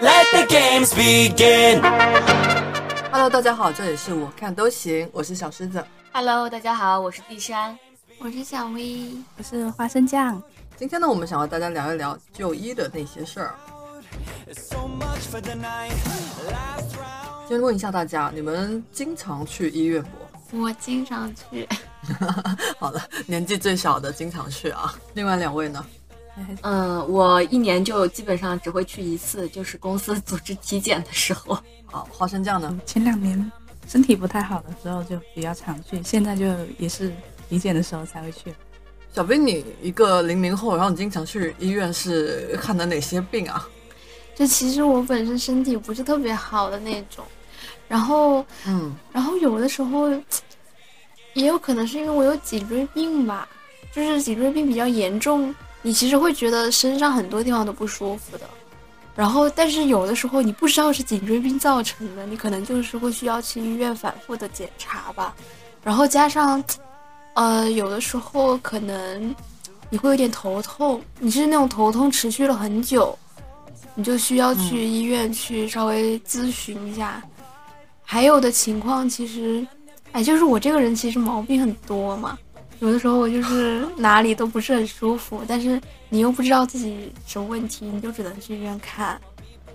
Let the games begin. Hello，大家好，这里是我看都行，我是小狮子。Hello，大家好，我是地山。我是小薇，我是花生酱。今天呢，我们想和大家聊一聊就医的那些事儿。先问一下大家，你们经常去医院不？我经常去。好了，年纪最小的经常去啊。另外两位呢？嗯，我一年就基本上只会去一次，就是公司组织体检的时候。好，花生酱呢？前两年身体不太好的时候就比较常去，现在就也是体检的时候才会去。小斌，你一个零零后，然后你经常去医院是看的哪些病啊？就其实我本身身体不是特别好的那种，然后，嗯，然后有的时候也有可能是因为我有颈椎病吧，就是颈椎病比较严重，你其实会觉得身上很多地方都不舒服的。然后，但是有的时候你不知道是颈椎病造成的，你可能就是会需要去医院反复的检查吧。然后加上，呃，有的时候可能你会有点头痛，你是那种头痛持续了很久，你就需要去医院去稍微咨询一下。还有的情况其实，哎，就是我这个人其实毛病很多嘛，有的时候我就是哪里都不是很舒服，但是你又不知道自己什么问题，你就只能去医院看，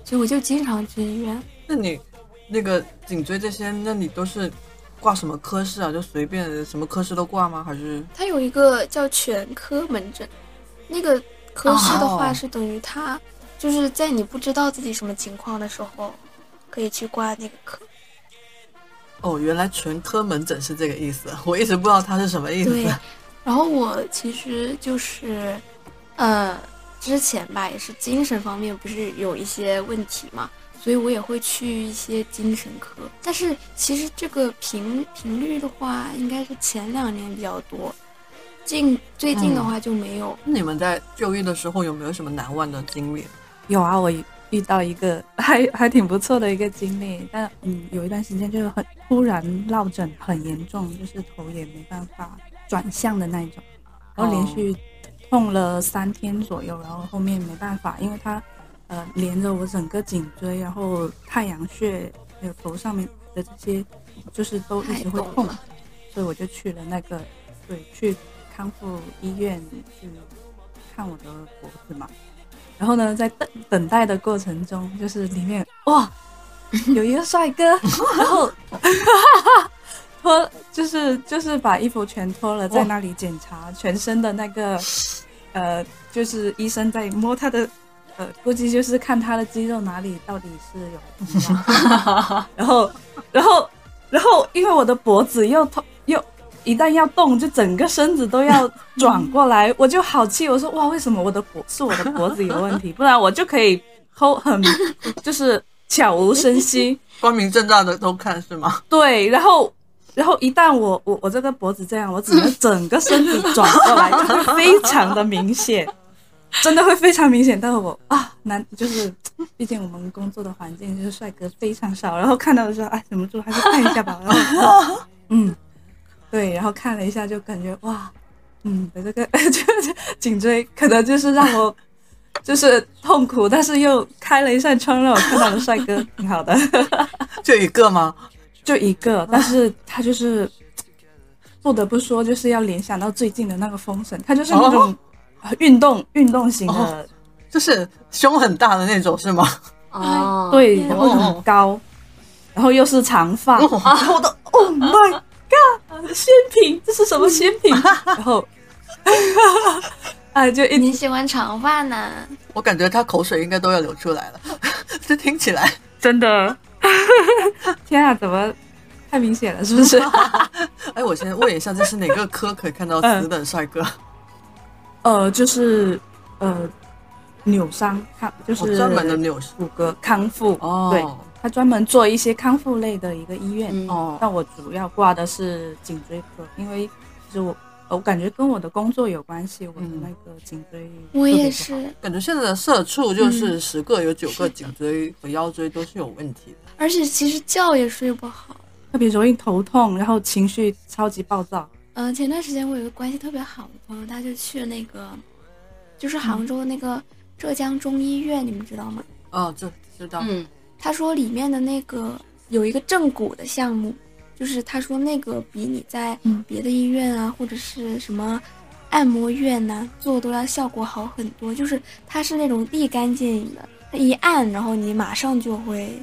所以我就经常去医院。那你那个颈椎这些，那你都是挂什么科室啊？就随便什么科室都挂吗？还是它有一个叫全科门诊，那个科室的话哦是等于它就是在你不知道自己什么情况的时候，可以去挂那个科。哦，原来全科门诊是这个意思，我一直不知道它是什么意思对思。，然后我其实就是，呃，之前吧也是精神方面不是有一些问题嘛，所以我也会去一些精神科。但是其实这个频频率的话，应该是前两年比较多，近最近的话就没有。那你们在就医的时候有没有什么难忘的经历？有啊，我遇到一个 还还挺不错的一个经历，但嗯，有一段时间就是很突然落枕很严重，就是头也没办法转向的那一种，然后连续痛了三天左右，然后后面没办法，因为它呃连着我整个颈椎，然后太阳穴还有头上面的这些，就是都一直会痛所以我就去了那个对去康复医院去看我的脖子嘛。然后呢，在等等待的过程中，就是里面哇，有一个帅哥，然后 脱就是就是把衣服全脱了，在那里检查全身的那个呃，就是医生在摸他的呃，估计就是看他的肌肉哪里到底是有什么，然后然后然后因为我的脖子又痛又。一旦要动，就整个身子都要转过来，我就好气。我说哇，为什么我的脖是我的脖子有问题？不然我就可以偷很 就是悄无声息。光明正大的偷看是吗？对，然后然后一旦我我我这个脖子这样，我只能整个身子转过来，就会非常的明显，真的会非常明显。但是我啊，难就是，毕竟我们工作的环境就是帅哥非常少，然后看到的时候，哎，忍不住还是看一下吧。然后嗯，对，然后看了一下，就感觉哇，嗯，我这个就是 颈椎可能就是让我。就是痛苦，但是又开了一扇窗，让我看到了帅哥，挺好的。就一个吗？就一个，但是他就是不得不说，就是要联想到最近的那个封神，他就是那种呃运动、运动型的，哦就是胸很大的那种是吗？哦，对，然后很高，然后又是长发，然后我的 Oh my God，仙品，这是什么仙品？然后，哎，就一你喜欢长发男？我感觉他口水应该都要流出来了，这听起来真的，天啊，怎么太明显了，是不是？哎，我先问一下，这是哪个科可以看到此等帅哥？呃，就是呃扭伤康，就是哦专门的扭伤骨骼康复。哦对，他专门做一些康复类的一个医院。嗯哦，但我主要挂的是颈椎科，因为其实我我感觉跟我的工作有关系，我的嗯那个颈椎我也是，感觉现在的社畜就是十个有九个颈椎和腰椎都是有问题的。而且其实觉也睡不好。特别容易头痛，然后情绪超级暴躁。嗯、前段时间我有一个关系特别好的朋友，他就去那个，就是杭州的那个浙江中医院，你们知道吗？哦，这知道。嗯，他说里面的那个有一个正骨的项目，就是他说那个比你在嗯别的医院啊，或者是什么按摩院呐、做都要效果好很多。就是它是那种立竿见影的，它一按，然后你马上就会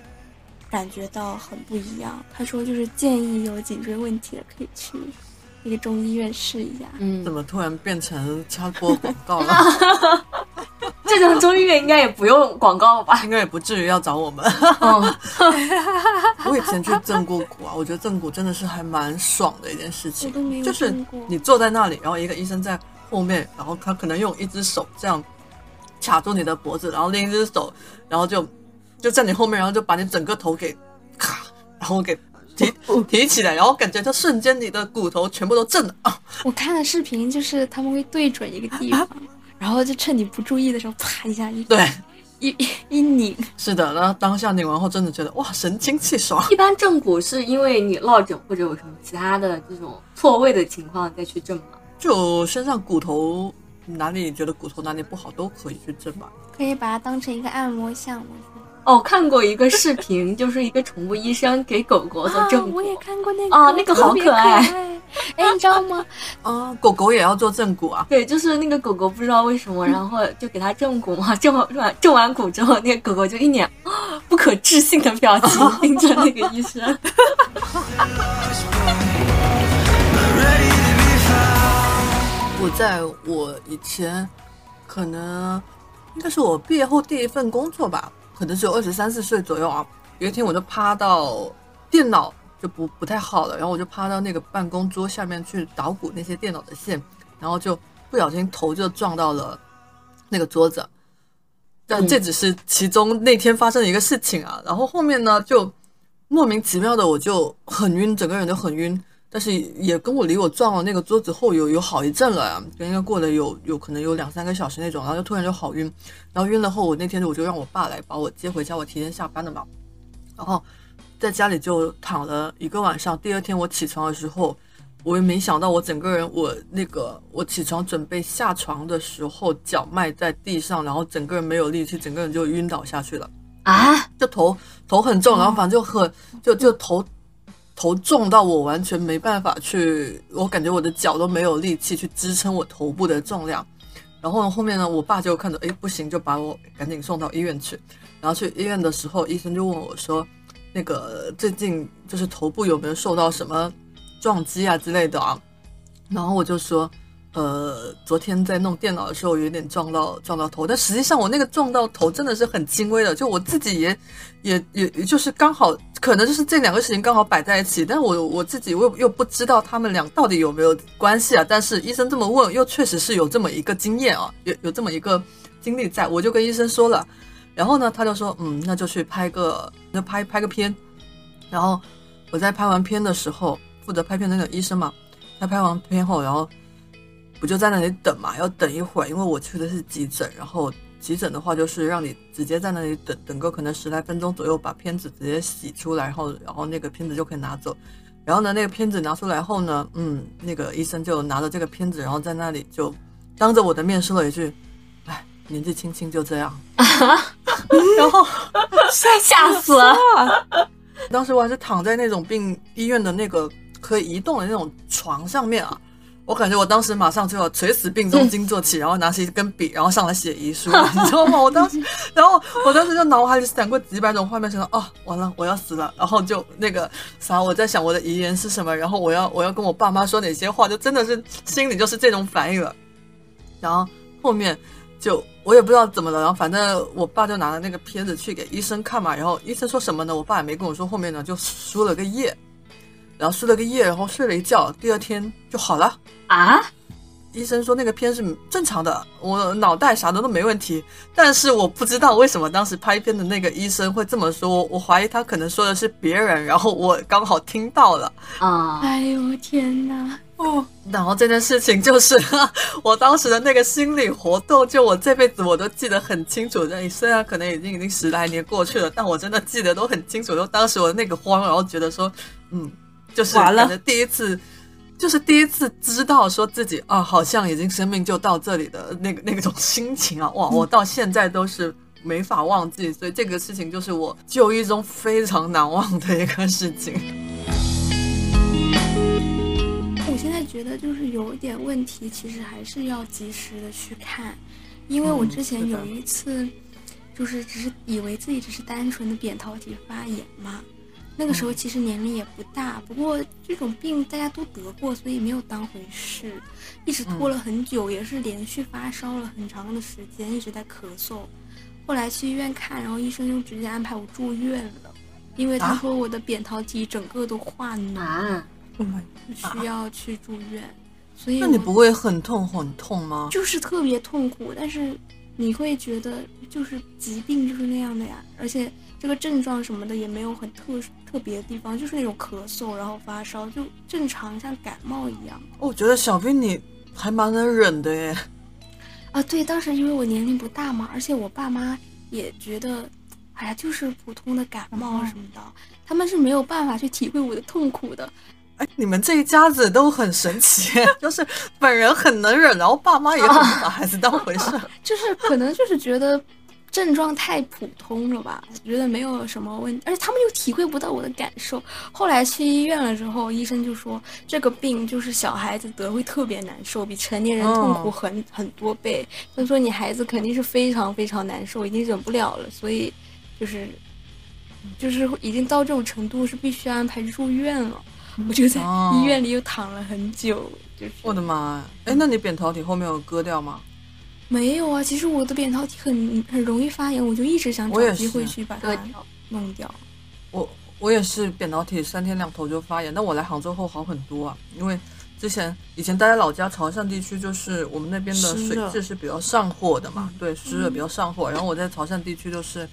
感觉到很不一样。他说就是建议有颈椎问题的可以去那个中医院试一下。嗯怎，么突然变成插播广告了？这种中医院应该也不用广告吧？应该也不至于要找我们。嗯，我以前去正过骨啊，我觉得正骨真的是还蛮爽的一件事情我都没，有就是你坐在那里，然后一个医生在后面，然后他可能用一只手这样卡住你的脖子，然后另一只手，然后就就在你后面，然后就把你整个头给咔，然后给提 提起来，然后感觉就瞬间你的骨头全部都震了啊！我看的视频就是他们会对准一个地方，然后就趁你不注意的时候，啪一下一对，一一一拧。是的，然后当下拧完后，真的觉得哇，神清气爽。一般正骨是因为你落枕或者有什么其他的这种错位的情况再去正吗？就身上骨头哪里觉得骨头哪里不好都可以去正吧。可以把它当成一个按摩项目。哦，我看过一个视频，就是一个宠物医生给狗狗做啊正，骨我，也看过那个哦那个好可爱爱。哎，你知道吗？啊，狗狗也要做正骨啊？对，就是那个狗狗不知道为什么，然后就给它正骨嘛，正完正完骨之后，那个狗狗就一脸啊 不可置信的表情盯着那个医生。我在我以前，可能应该是我毕业后第一份工作吧，可能只有二十三四岁左右啊。有一天我就趴到电脑就不不太好了，然后我就趴到那个办公桌下面去捣鼓那些电脑的线，然后就不小心头就撞到了那个桌子。但这只是其中那天发生的一个事情啊，然后后面呢就莫名其妙的我就很晕，整个人都很晕。但是也跟我离我撞了那个桌子后有有好一阵了啊，应该过了有有可能有两三个小时那种，然后就突然就好晕，然后晕了后我那天我就让我爸来把我接回家，我提前下班了嘛，然后在家里就躺了一个晚上。第二天我起床的时候，我也没想到我整个人我那个我起床准备下床的时候，脚迈在地上，然后整个人没有力气，整个人就晕倒下去了。啊，就头头很重，然后反正就很就就头头重到我完全没办法去，我感觉我的脚都没有力气去支撑我头部的重量。然后后面呢，我爸就看着，哎，不行，就把我赶紧送到医院去。然后去医院的时候，医生就问我说，那个最近就是头部有没有受到什么撞击啊之类的啊？然后我就说，呃，昨天在弄电脑的时候有点撞到撞到头，但实际上我那个撞到头真的是很轻微的，就我自己也也也就是刚好，可能就是这两个事情刚好摆在一起，但我我自己又又不知道他们俩到底有没有关系啊。但是医生这么问，又确实是有这么一个经验啊，有有这么一个经历在，我就跟医生说了，然后呢，他就说，嗯，那就去拍个，那拍拍个片。然后我在拍完片的时候，负责拍片的那个医生嘛，他拍完片后，然后不就在那里等嘛，要等一会儿，因为我去的是急诊，然后急诊的话就是让你直接在那里等等个可能十来分钟左右，把片子直接洗出来，然后然后那个片子就可以拿走。然后呢，那个片子拿出来后呢，嗯，那个医生就拿着这个片子，然后在那里就当着我的面说了一句：“哎，年纪轻轻就这样。”然后 吓死了！当时我还是躺在那种病医院的那个可以移动的那种床上面啊，我感觉我当时马上就要垂死病中惊坐起，然后拿起一根笔，然后上来写遗书，你知道吗？我当时，然后我当时就脑海里闪过几百种画面，想到哦，完了，我要死了，然后就那个啥，我在想我的遗言是什么，然后我要我要跟我爸妈说哪些话，就真的是心里就是这种反应了，然后后面。就我也不知道怎么了，然后反正我爸就拿了那个片子去给医生看嘛，然后医生说什么呢？我爸也没跟我说，后面呢就输了个液，然后输了个液，然后睡了一觉，第二天就好了。啊，医生说那个片是正常的，我脑袋啥的都没问题，但是我不知道为什么当时拍片的那个医生会这么说，我怀疑他可能说的是别人，然后我刚好听到了。啊，哎呦天哪！哦，然后这件事情就是 我当时的那个心理活动，就我这辈子我都记得很清楚。那虽然可能已经已经十来年过去了，但我真的记得都很清楚。就当时我那个慌，然后觉得说，嗯，就是完了。第一次，就是第一次知道说自己啊，好像已经生命就到这里的那个那种心情啊，哇，我到现在都是没法忘记，所以这个事情就是我就医中非常难忘的一个事情。我现在觉得就是有一点问题，其实还是要及时的去看，因为我嗯之前有一次，就是只是以为自己只是单纯的扁桃体发炎嘛，那个时候其实年龄也不大，不过这种病大家都得过，所以没有当回事，一直拖了很久，也是连续发烧了很长的时间，一直在咳嗽。后来去医院看，然后医生就直接安排我住院了，因为他啊说我的扁桃体整个都化脓。啊，Oh my，需要去住院，所以那你不会很痛很痛吗？就是特别痛苦，但是你会觉得就是疾病就是那样的呀，而且这个症状什么的也没有很特特别的地方，就是那种咳嗽，然后发烧，就正常像感冒一样我觉得小兵你还蛮能忍的耶。啊。对，当时因为我年龄不大嘛，而且我爸妈也觉得，哎呀，就是普通的感冒什么的，他们是没有办法去体会我的痛苦的。哎，你们这一家子都很神奇，就是本人很能忍，然后爸妈也很不把孩子当回事。就是可能就是觉得症状太普通了吧，觉得没有什么问题，而且他们又体会不到我的感受。后来去医院了之后，医生就说这个病就是小孩子得会特别难受，比成年人痛苦哦很、很多倍。他说你孩子肯定是非常非常难受，已经忍不了了，所以就是就是已经到这种程度，是必须安排住院了。我就在哦医院里又躺了很久，就是我的妈呀！哎，那你扁桃体后面有割掉吗？没有啊，其实我的扁桃体很很容易发炎，我就一直想找机会去把它弄掉。我我也是扁桃体三天两头就发炎，但我来杭州后好很多啊，因为之前以前待在老家潮汕地区，就是我们那边的水质是比较上火的嘛，对，湿热比较上火。然后我在潮汕地区就是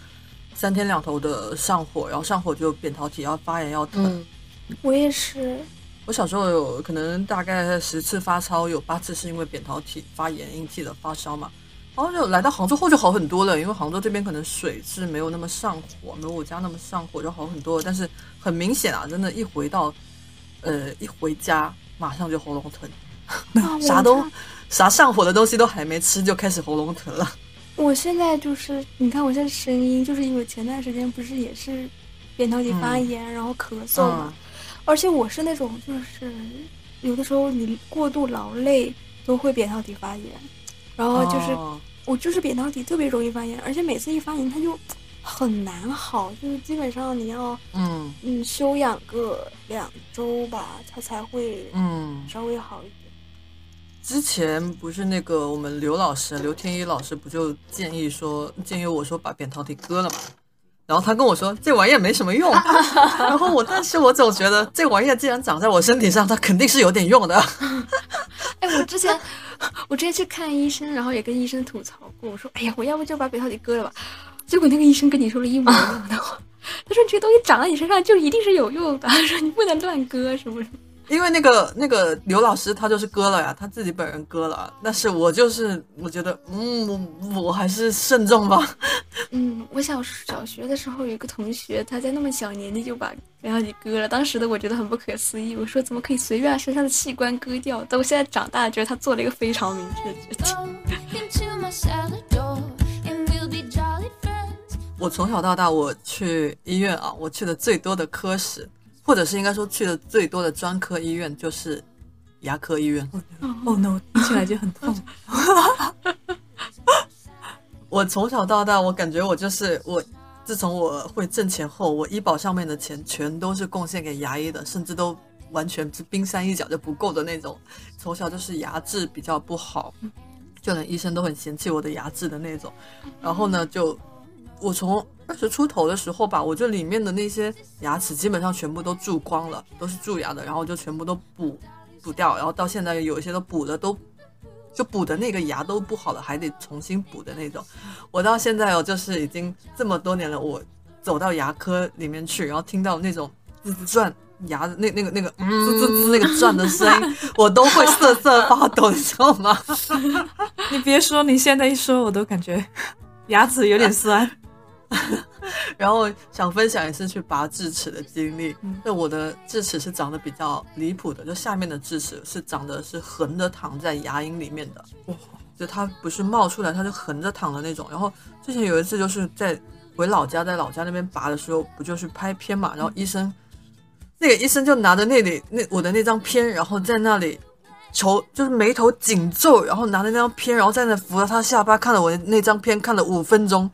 三天两头的上火，然后上火就扁桃体要发炎要疼。嗯，我也是，我小时候有可能大概十次发烧，有八次是因为扁桃体发炎引起的发烧嘛。然后就来到杭州后就好很多了，因为杭州这边可能水质没有那么上火，没有我家那么上火，就好很多了。但是很明显啊，真的，一回到呃一回家，马上就喉咙疼，啊、啥都啥上火的东西都还没吃，就开始喉咙疼了。我现在就是，你看我现在声音，就是因为前段时间不是也是扁桃体发炎，然后咳嗽嘛，嗯而且我是那种就是有的时候你过度劳累都会扁桃体发炎，然后就是、哦我就是扁桃体特别容易发炎，而且每次一发炎它就很难好，就是基本上你要嗯嗯休养个两周吧，它才会嗯，稍微好一点。之前不是那个我们刘老师刘天一老师不就建议说建议我说把扁桃体割了嘛？然后他跟我说这玩意儿没什么用，然后我但是我总觉得这玩意儿既然长在我身体上，它肯定是有点用的。哎，我之前我之前去看医生，然后也跟医生吐槽过，我说，哎呀，我要不就把扁桃体割了吧。结果那个医生跟你说了一模一样的话，他说你这个东西长在你身上就一定是有用的，他说你不能乱割什么什么。因为那个那个刘老师他就是割了呀，他自己本人割了，但是我就是我觉得嗯我我还是慎重吧。嗯，我小小学的时候有一个同学，他在那么小年纪就把然后你割了，当时的我觉得很不可思议，我说怎么可以随便把身上的器官割掉？但我现在长大了，觉得他做了一个非常明智的决定。into my salad door, and we'll be jolly friends. 我从小到大，我去医院啊，我去的最多的科室，或者是应该说去的最多的专科医院，就是牙科医院。哦 no，听起来就很痛。我从小到大，我感觉我就是我，自从我会挣钱后，我医保上面的钱全都是贡献给牙医的，甚至都完全是冰山一角就不够的那种。从小就是牙质比较不好，就连医生都很嫌弃我的牙质的那种。然后呢，就我从二十出头的时候吧，我就里面的那些牙齿基本上全部都蛀光了，都是蛀牙的，然后就全部都补补掉，然后到现在有一些都补的都。就补的那个牙都不好了，还得重新补的那种。我到现在哦，就是已经这么多年了，我走到牙科里面去，然后听到那种滋滋转牙的那那个那个嗯滋滋滋那个转的声音，我都会瑟瑟发抖，你知道吗？你别说，你现在一说，我都感觉牙齿有点酸。然后想分享一次去拔智齿的经历。嗯就我的智齿是长得比较离谱的，就下面的智齿是长得是横着躺在牙龈里面的，哇就它不是冒出来，它就横着躺的那种。然后之前有一次就是在回老家，在老家那边拔的时候，不就是拍片嘛，然后医生那个医生就拿着那里那我的那张片，然后在那里。愁就是眉头紧皱，然后拿着那张片，然后在那扶着他下巴看了我那张片，看了五分钟。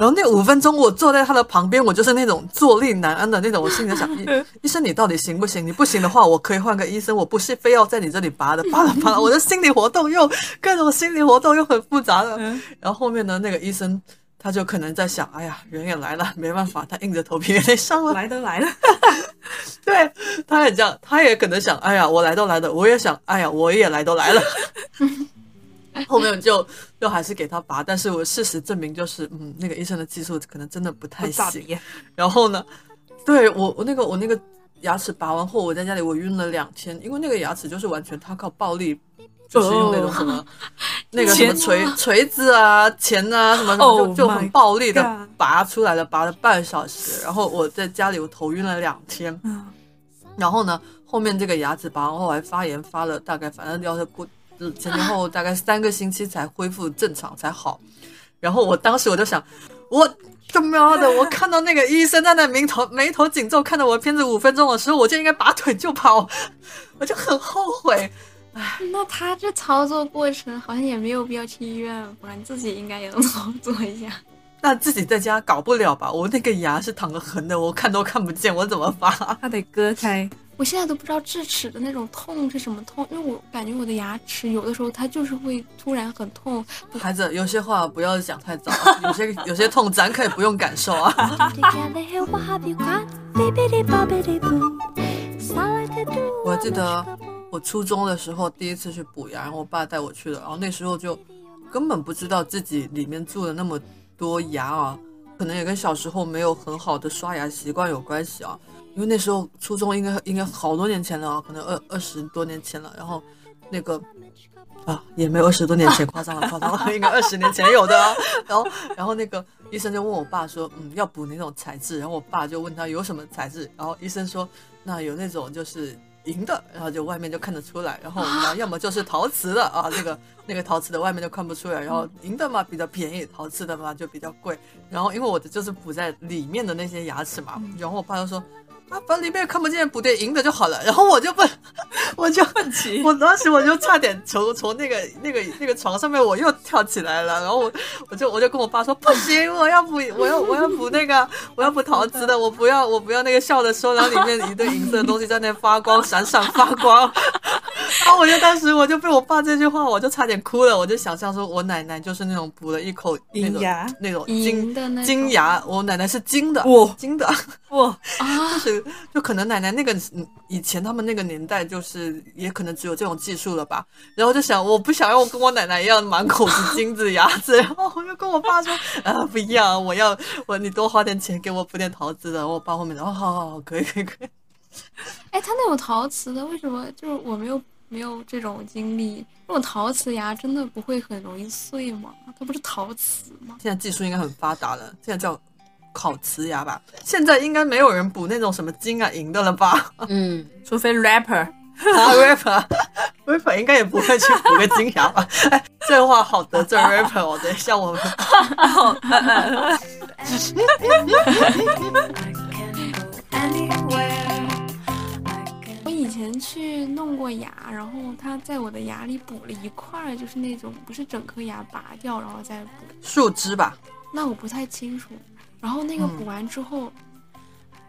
然后那五分钟，我坐在他的旁边，我就是那种坐立难安的那种。我心里想，医 医生你到底行不行？你不行的话，我可以换个医生，我不是非要在你这里拔的，拔了拔了。我的心理活动又各种心理活动又很复杂的。然后后面呢，那个医生他就可能在想，哎呀，人也来了，没办法，他硬着头皮也得上了。来都来了，对，他也这样，他也可能想，哎呀，我来都来了，我也想，哎呀，我也来都来了。后面就就还是给他拔，但是我事实证明就是，嗯，那个医生的技术可能真的不太行。然后呢，对我我那个我那个牙齿拔完后，我在家里我晕了两天，因为那个牙齿就是完全他靠暴力。就是用那种什么，那个什么锤锤子啊、钳啊什么什么，Oh 就就很暴力的拔出来了，拔了半小时。然后我在家里我头晕了两天，嗯然后呢，后面这个牙齿拔完后还发炎，发了大概反正要是过呃前前后后大概三个星期才恢复正常才好。然后我当时我就想，我他妈的，我看到那个医生在那眉头眉头紧皱看到我片子五分钟的时候，我就应该拔腿就跑，我就很后悔。唉那他这操作过程好像也没有必要去医院吧？你自己应该也能操作一下。那自己在家搞不了吧？我那个牙是躺个横的，我看都看不见，我怎么拔？它得割开，我现在都不知道智齿的那种痛是什么痛，因为我感觉我的牙齿有的时候它就是会突然很痛，孩子，有些话不要讲太早，有些有些痛咱可以不用感受啊。我还记得我初中的时候第一次去补牙，然后我爸带我去的，然后那时候就根本不知道自己里面住了那么多牙啊，可能也跟小时候没有很好的刷牙习惯有关系啊。因为那时候初中应该应该好多年前了啊，可能二二十多年前了。然后那个啊，也没有二十多年前，夸张了，夸张了，应该二十年前有的啊。然后然后那个医生就问我爸说，嗯，要补哪种材质？然后我爸就问他有什么材质，然后医生说，那有那种就是银的，然后就外面就看得出来，然后要么就是陶瓷的啊，那个那个陶瓷的外面就看不出来，然后银的嘛比较便宜，陶瓷的嘛就比较贵。然后因为我的就是补在里面的那些牙齿嘛，然后我爸就说。啊，反正里面看不见，补点银的就好了。然后我就不，我就奋起我当时我就差点从从那个那个那个床上面我又跳起来了，然后我我就我就跟我爸说不行，我要补我要我要补那个我要补陶瓷的，我不要我不要那个笑的时候，然后里面一堆银色的东西在那发光闪闪发光。然后我就当时我就被我爸这句话我就差点哭了，我就想象说我奶奶就是那种补了一口那种银牙那种银金的那金牙，我奶奶是金的，哇金的。哇，就是就可能奶奶那个嗯以前他们那个年代，就是也可能只有这种技术了吧。然后就想，我不想要跟我奶奶一样满口是金子牙齿，然后我就跟我爸说，啊不一样，我要我你多花点钱给我补点陶瓷的。我爸后面说，哦好好好，可以可以可以。哎，他那种陶瓷的，为什么就是我没有没有这种经历？那种陶瓷牙真的不会很容易碎吗？它不是陶瓷吗？现在技术应该很发达了，现在叫烤瓷牙吧。现在应该没有人补那种什么金啊银的了吧？嗯，除非 rapper，啊，rapper rapper 应该也不会去补个金牙吧？哎，这话好得罪 rapper 哦。等一下我们。Anywhere. 我以前去弄过牙，然后他在我的牙里补了一块儿，就是那种不是整颗牙拔掉然后再补，树枝吧，那我不太清楚。然后那个嗯补完之后，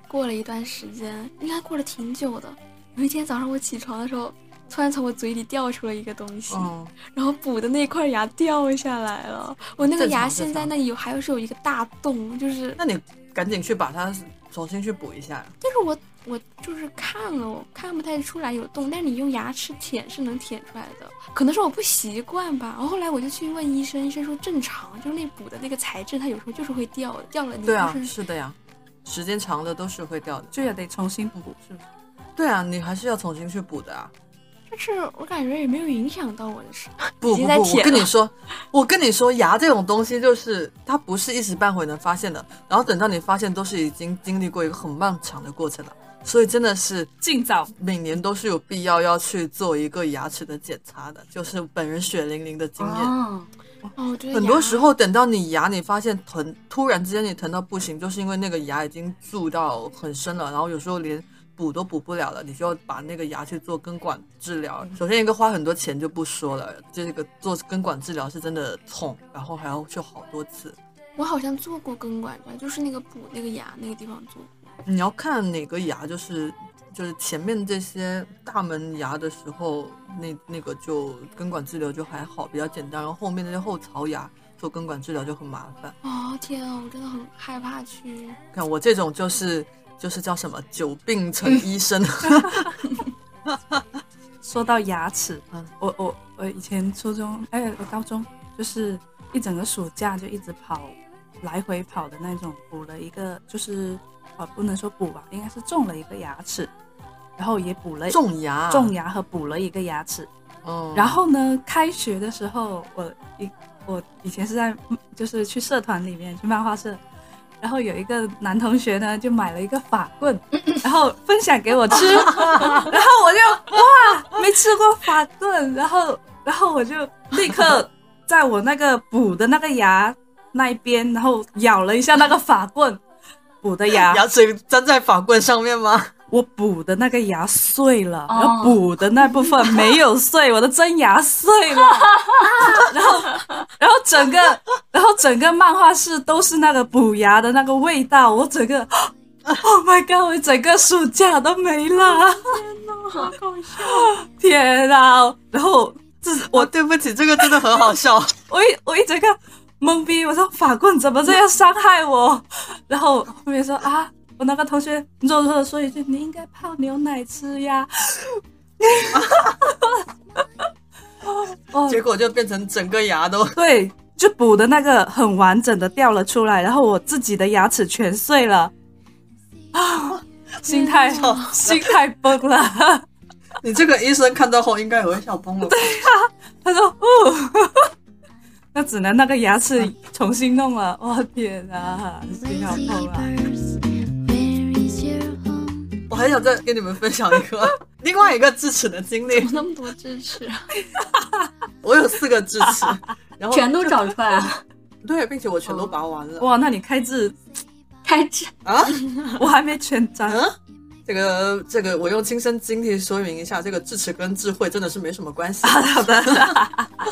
过了一段时间，应该过了挺久的。有一天早上我起床的时候，突然从我嘴里掉出了一个东西，嗯，然后补的那块牙掉下来了。我那个牙现在那里有还有是有一个大洞，就是，那你赶紧去把它重新去补一下。但是我我就是看了，我看不太出来有洞，但是你用牙齿舔是能舔出来的，可能是我不习惯吧。然后后来我就去问医生，医生说正常，就是那补的那个材质它有时候就是会掉的，掉了你对啊就，是是的呀，时间长了都是会掉的。这也得重新补，是不是？对啊，你还是要重新去补的啊。但是我感觉也没有影响到我的事。不不不，我跟你说，我跟你说，牙这种东西就是它不是一时半会能发现的，然后等到你发现，都是已经经历过一个很漫长的过程了。所以真的是尽早每年都是有必要要去做一个牙齿的检查的，就是本人血淋淋的经验。哦，很多时候等到你牙你发现疼，突然之间你疼到不行，就是因为那个牙已经蛀到很深了，然后有时候连补都补不了了，你就要把那个牙去做根管治疗。首先一个花很多钱就不说了，这个做根管治疗是真的痛，然后还要去好多次。我好像做过根管治疗，就是那个补那个牙那个地方做过。你要看哪个牙，就是就是前面这些大门牙的时候，那那个就根管治疗就还好，比较简单。然后后面那些后槽牙做根管治疗就很麻烦。哦天啊，我真的很害怕去。看我这种就是就是叫什么久病成医生，说到牙齿，嗯我我我以前初中，哎，我高中就是一整个暑假就一直跑，来回跑的那种，补了一个，就是呃，不能说补吧，应该是种了一个牙齿，然后也补了种牙，种牙和补了一个牙齿。哦，然后呢，开学的时候，我一我以前是在就是去社团里面去漫画社，然后有一个男同学呢就买了一个法棍，然后分享给我吃，然后我就哇没吃过法棍，然后然后我就立刻在我那个补的那个牙那一边，然后咬了一下那个法棍补的牙，牙齿粘在法棍上面吗？我补的那个牙碎了，哦然后补的那部分没有碎，我的真牙碎了，然后然后整个然后整个漫画室都是那个补牙的那个味道，我整个 Oh my god！我整个暑假都没了，好搞笑。天啊！然后这我对不起，这个真的很好笑。我一我一整个懵逼，我说法棍怎么这样伤害我？然后后面说啊，我那个同学弱弱的说一句，你应该泡牛奶吃呀。哦，结果就变成整个牙都 对，就补的那个很完整的掉了出来，然后我自己的牙齿全碎了，啊，心态心态崩了。你这个医生看到后应该也会笑崩了吧。他说：“哦，那只能那个牙齿重新弄了。哇天啊，心好痛啊?我还想再跟你们分享一个 另外一个智齿的经历。那么多智齿啊！我有四个智齿，然后全都找出来了，对，并且我全都拔完了。哇，那你开智，开智啊，我还没全长。嗯，这个这个，我用亲身经历说明一下，这个智齿跟智慧真的是没什么关系。好的，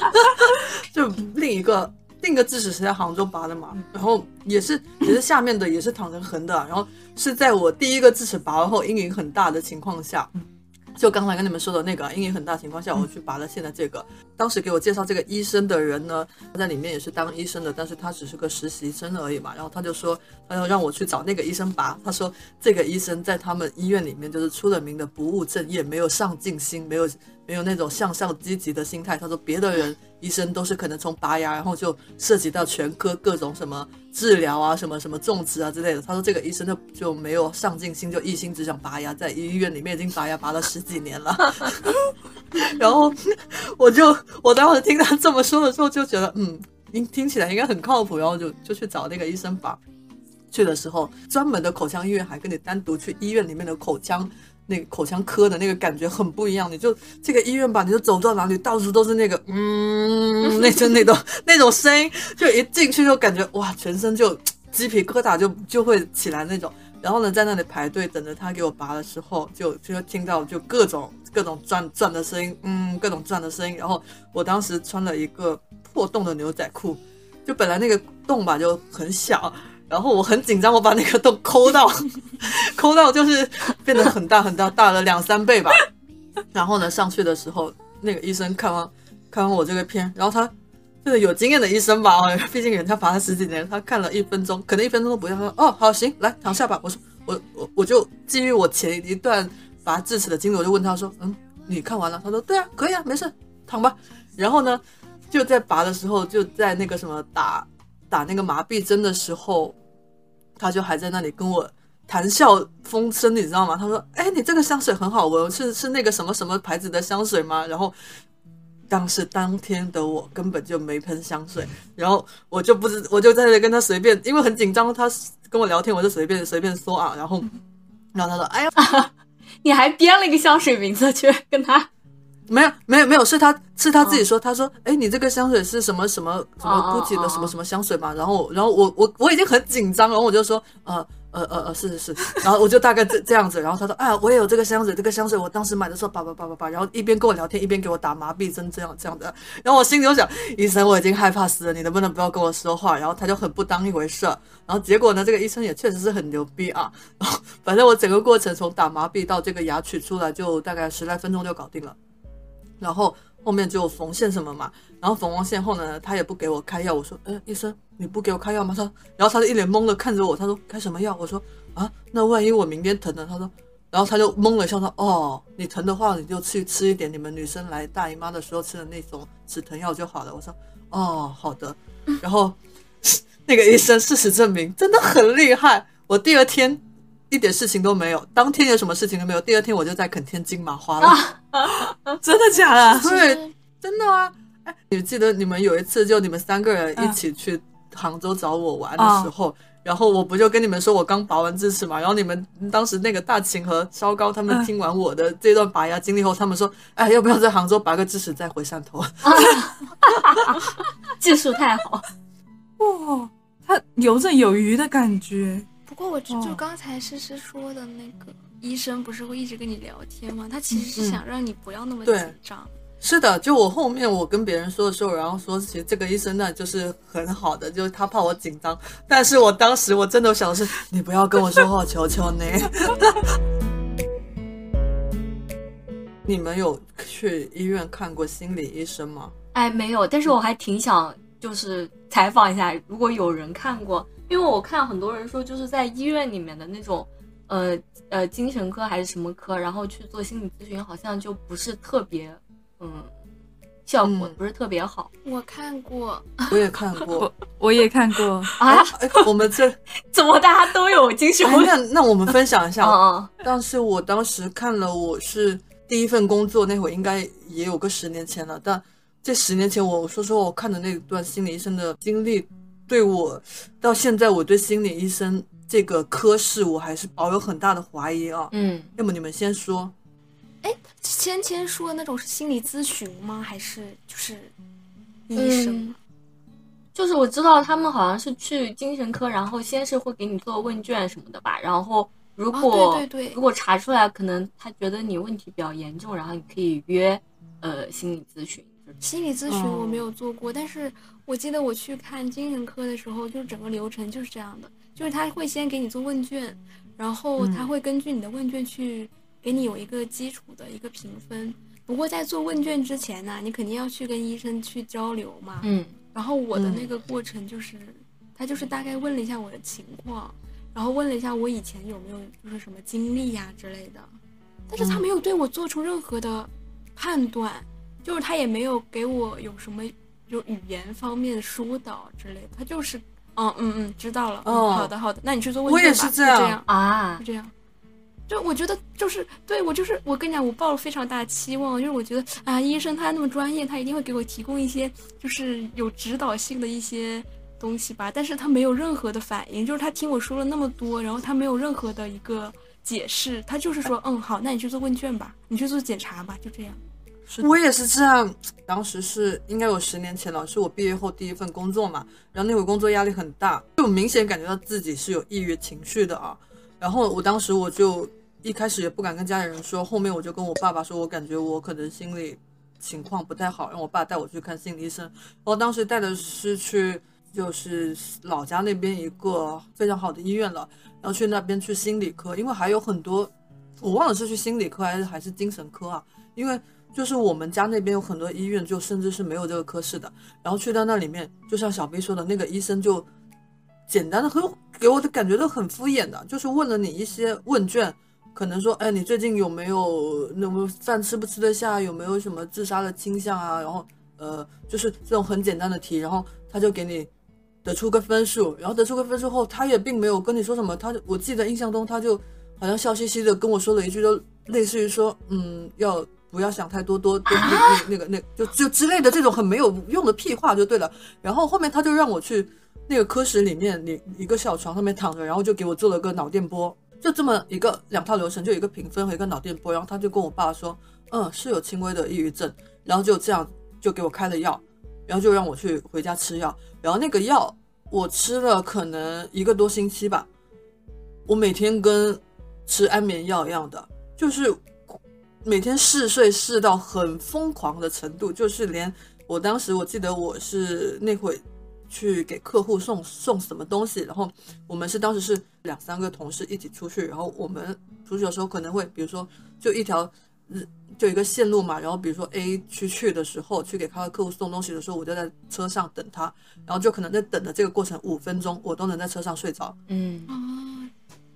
就另一个另一个智齿是在杭州拔的嘛，然后也是也是下面的也是躺成横的，然后是在我第一个智齿拔完后阴影很大的情况下。就刚才跟你们说的那个阴影很大情况下，我去拔了现在这个。当时给我介绍这个医生的人呢，他在里面也是当医生的，但是他只是个实习生而已嘛。然后他就说，他要让我去找那个医生拔。他说这个医生在他们医院里面就是出了名的不务正业，没有上进心，没有没有那种向上积极的心态。他说别的人医生都是可能从拔牙，然后就涉及到全科各种什么治疗啊、什么什么种植啊之类的。他说这个医生就就没有上进心，就一心只想拔牙，在医院里面已经拔牙拔了十几年了。然后我就我当时听他这么说的时候，就觉得嗯，听听起来应该很靠谱，然后就就去找那个医生拔。去的时候，专门的口腔医院还跟你单独去医院里面的口腔那个口腔科的那个感觉很不一样。你就这个医院吧，你就走到哪里到处都是那个嗯，那就那种 那种声音，就一进去就感觉哇，全身就鸡皮疙瘩就就会起来那种。然后呢，在那里排队等着他给我拔的时候，就就听到就各种各种转转的声音，嗯，各种转的声音。然后我当时穿了一个破洞的牛仔裤，就本来那个洞吧就很小，然后我很紧张，我把那个洞抠到，抠到就是变得很大很大，大了两三倍吧。然后呢，上去的时候，那个医生看完看完我这个片，然后他就是有经验的医生吧，毕竟人家拔了十几年，他看了一分钟，可能一分钟都不要，他说哦好行，来躺下吧。我说我我我就基于我前一段拔智齿的经历，我就问他说，嗯，你看完了？他说对啊，可以啊，没事，躺吧。然后呢，就在拔的时候，就在那个什么打打那个麻痹针的时候，他就还在那里跟我谈笑风生，你知道吗？他说：“哎，你这个香水很好闻，是是那个什么什么牌子的香水吗？”然后。当时当天的我根本就没喷香水，然后我就不知我就在那跟他随便，因为很紧张，他跟我聊天，我就随便随便说啊，然后然后他说：“哎呀，你还编了一个香水名字去跟他？没有没有没有，是他是他自己说，他说：哎，你这个香水是什么什么什么 GUCCI 的什么什么香水嘛？然后然后我我我已经很紧张，然后我就说呃。”呃呃呃，是是是，然后我就大概这这样子，然后他说，哎，我也有这个香水，这个香水我当时买的时候，叭叭叭叭叭，然后一边跟我聊天，一边给我打麻痹针，这样这样的，然后我心里就想，医生，我已经害怕死了，你能不能不要跟我说话？然后他就很不当一回事，然后结果呢，这个医生也确实是很牛逼啊，然 后反正我整个过程从打麻痹到这个牙取出来，就大概十来分钟就搞定了，然后。后面就缝线什么嘛，然后缝完线后呢，他也不给我开药。我说，嗯，医生，你不给我开药吗？他，然后他就一脸懵的看着我，他说开什么药？我说啊，那万一我明天疼呢？他说，然后他就懵了，一下说，哦，你疼的话，你就去吃一点你们女生来大姨妈的时候吃的那种止疼药就好了。我说，哦，好的。然后那个医生事实证明真的很厉害，我第二天。一点事情都没有，当天有什么事情都没有。第二天我就在垦天金麻花了，真的假的？对，真的啊！哎，你记得你们有一次就你们三个人一起去杭州找我玩的时候，然后我不就跟你们说我刚拔完智齿嘛？然后你们当时那个大秦和烧高他们听完我的这段拔牙经历后，他们说：“哎，要不要在杭州拔个智齿再回汕头？” 技术太好，哇，他游刃有余的感觉。不过我就刚才诗诗说的那个医生不是会一直跟你聊天吗？他其实是想让你不要那么紧张。是的，就我后面我跟别人说的时候，然后说其实这个医生呢就是很好的，就是他怕我紧张。但是我当时我真的想的是，你不要跟我说话，求求你。你们有去医院看过心理医生吗？哎，没有，但是我还挺想就是采访一下，如果有人看过。因为我看很多人说，就是在医院里面的那种，呃呃，精神科还是什么科，然后去做心理咨询，好像就不是特别，嗯，效果不是特别好。我看过，我也看过，我也看过啊。我们这 怎么大家都有精神？那那我们分享一下。但是我当时看了，我是第一份工作那会儿，应该也有个十年前了。但这十年前，我说实话，我看的那段心理医生的经历。对我到现在，我对心理医生这个科室，我还是保有很大的怀疑啊。嗯，要么你们先说。哎，芊芊说的那种是心理咨询吗？还是就是医生？就是我知道他们好像是去精神科，然后先是会给你做问卷什么的吧。然后如果对对对，如果查出来可能他觉得你问题比较严重，然后你可以约呃心理咨询。心理咨询我没有做过，但是我记得我去看精神科的时候，就是整个流程就是这样的，就是他会先给你做问卷，然后他会根据你的问卷去给你有一个基础的一个评分。不过在做问卷之前呢，你肯定要去跟医生去交流嘛。嗯。然后我的那个过程就是，他就是大概问了一下我的情况，然后问了一下我以前有没有就是什么经历呀之类的，但是他没有对我做出任何的判断。就是他也没有给我有什么就语言方面的疏导之类的，他就是，嗯嗯嗯，知道了，嗯，好的好的，那你去做问卷吧。我也是这样啊，这样，就我觉得就是对我就是我跟你讲，我抱了非常大的期望，就是我觉得啊，医生他那么专业，他一定会给我提供一些就是有指导性的一些东西吧。但是他没有任何的反应，就是他听我说了那么多，然后他没有任何的一个解释，他就是说，嗯，好，那你去做问卷吧，你去做检查吧，就这样。我也是这样，当时是应该有十年前了，是我毕业后第一份工作嘛，然后那会工作压力很大，就明显感觉到自己是有抑郁情绪的啊。然后我当时我就一开始也不敢跟家里人说，后面我就跟我爸爸说，我感觉我可能心理情况不太好，让我爸带我去看心理医生。我当时带的是去就是老家那边一个非常好的医院了，然后去那边去心理科，因为还有很多我忘了是去心理科还是还是精神科啊，因为。就是我们家那边有很多医院，就甚至是没有这个科室的。然后去到那里面，就像小 B 说的那个医生，就简单的很给我的感觉都很敷衍的，就是问了你一些问卷，可能说，哎，你最近有没有那么饭吃不吃得下，有没有什么自杀的倾向啊？然后，呃，就是这种很简单的题，然后他就给你。得出个分数，然后得出个分数后，他也并没有跟你说什么，他我记得印象中他就好像笑嘻嘻的跟我说了一句，就类似于说，嗯，要不要想太多，多多那那那个那就就之类的这种很没有用的屁话就对了。然后后面他就让我去那个科室里面，你一个小床上面躺着，然后就给我做了个脑电波，就这么一个两套流程，就一个评分和一个脑电波。然后他就跟我爸说，嗯，是有轻微的抑郁症，然后就这样就给我开了药，然后就让我去回家吃药。然后那个药我吃了可能一个多星期吧，我每天跟吃安眠药一样的，就是每天嗜睡嗜到很疯狂的程度，就是连我当时我记得我是那会去给客户送送什么东西，然后我们是当时是两三个同事一起出去，然后我们出去的时候可能会比如说就一条就一个线路嘛，然后比如说 A 区去的时候去给他的客户送东西的时候，我就在车上等他，然后就可能在等的这个过程五分钟，我都能在车上睡着，嗯啊，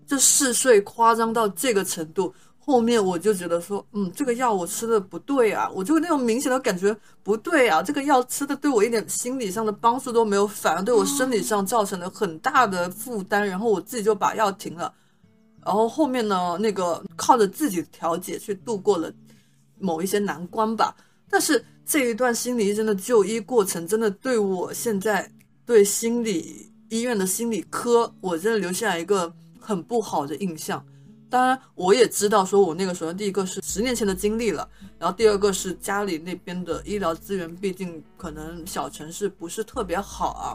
就嗜睡夸张到这个程度。后面我就觉得说，嗯，这个药我吃的不对啊，我就那种明显的感觉不对啊，这个药吃的对我一点心理上的帮助都没有，反而对我生理上造成了很大的负担，然后我自己就把药停了。然后后面呢，那个靠着自己调节去度过了某一些难关吧。但是这一段心理医生的就医过程，真的对我现在对心理医院的心理科，我真的留下一个很不好的印象。当然，我也知道，说我那个时候第一个是十年前的经历了，然后第二个是家里那边的医疗资源，毕竟可能小城市不是特别好啊。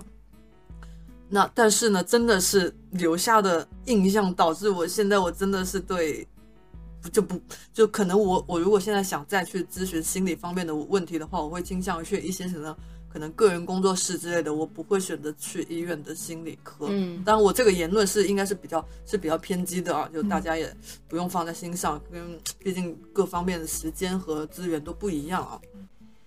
那但是呢，真的是留下的印象，导致我现在我真的是对，就不就可能我我如果现在想再去咨询心理方面的问题的话，我会倾向于去一些什么可能个人工作室之类的，我不会选择去医院的心理科。嗯当然，我这个言论是应该是比较是比较偏激的啊，就大家也不用放在心上，跟毕竟各方面的时间和资源都不一样啊。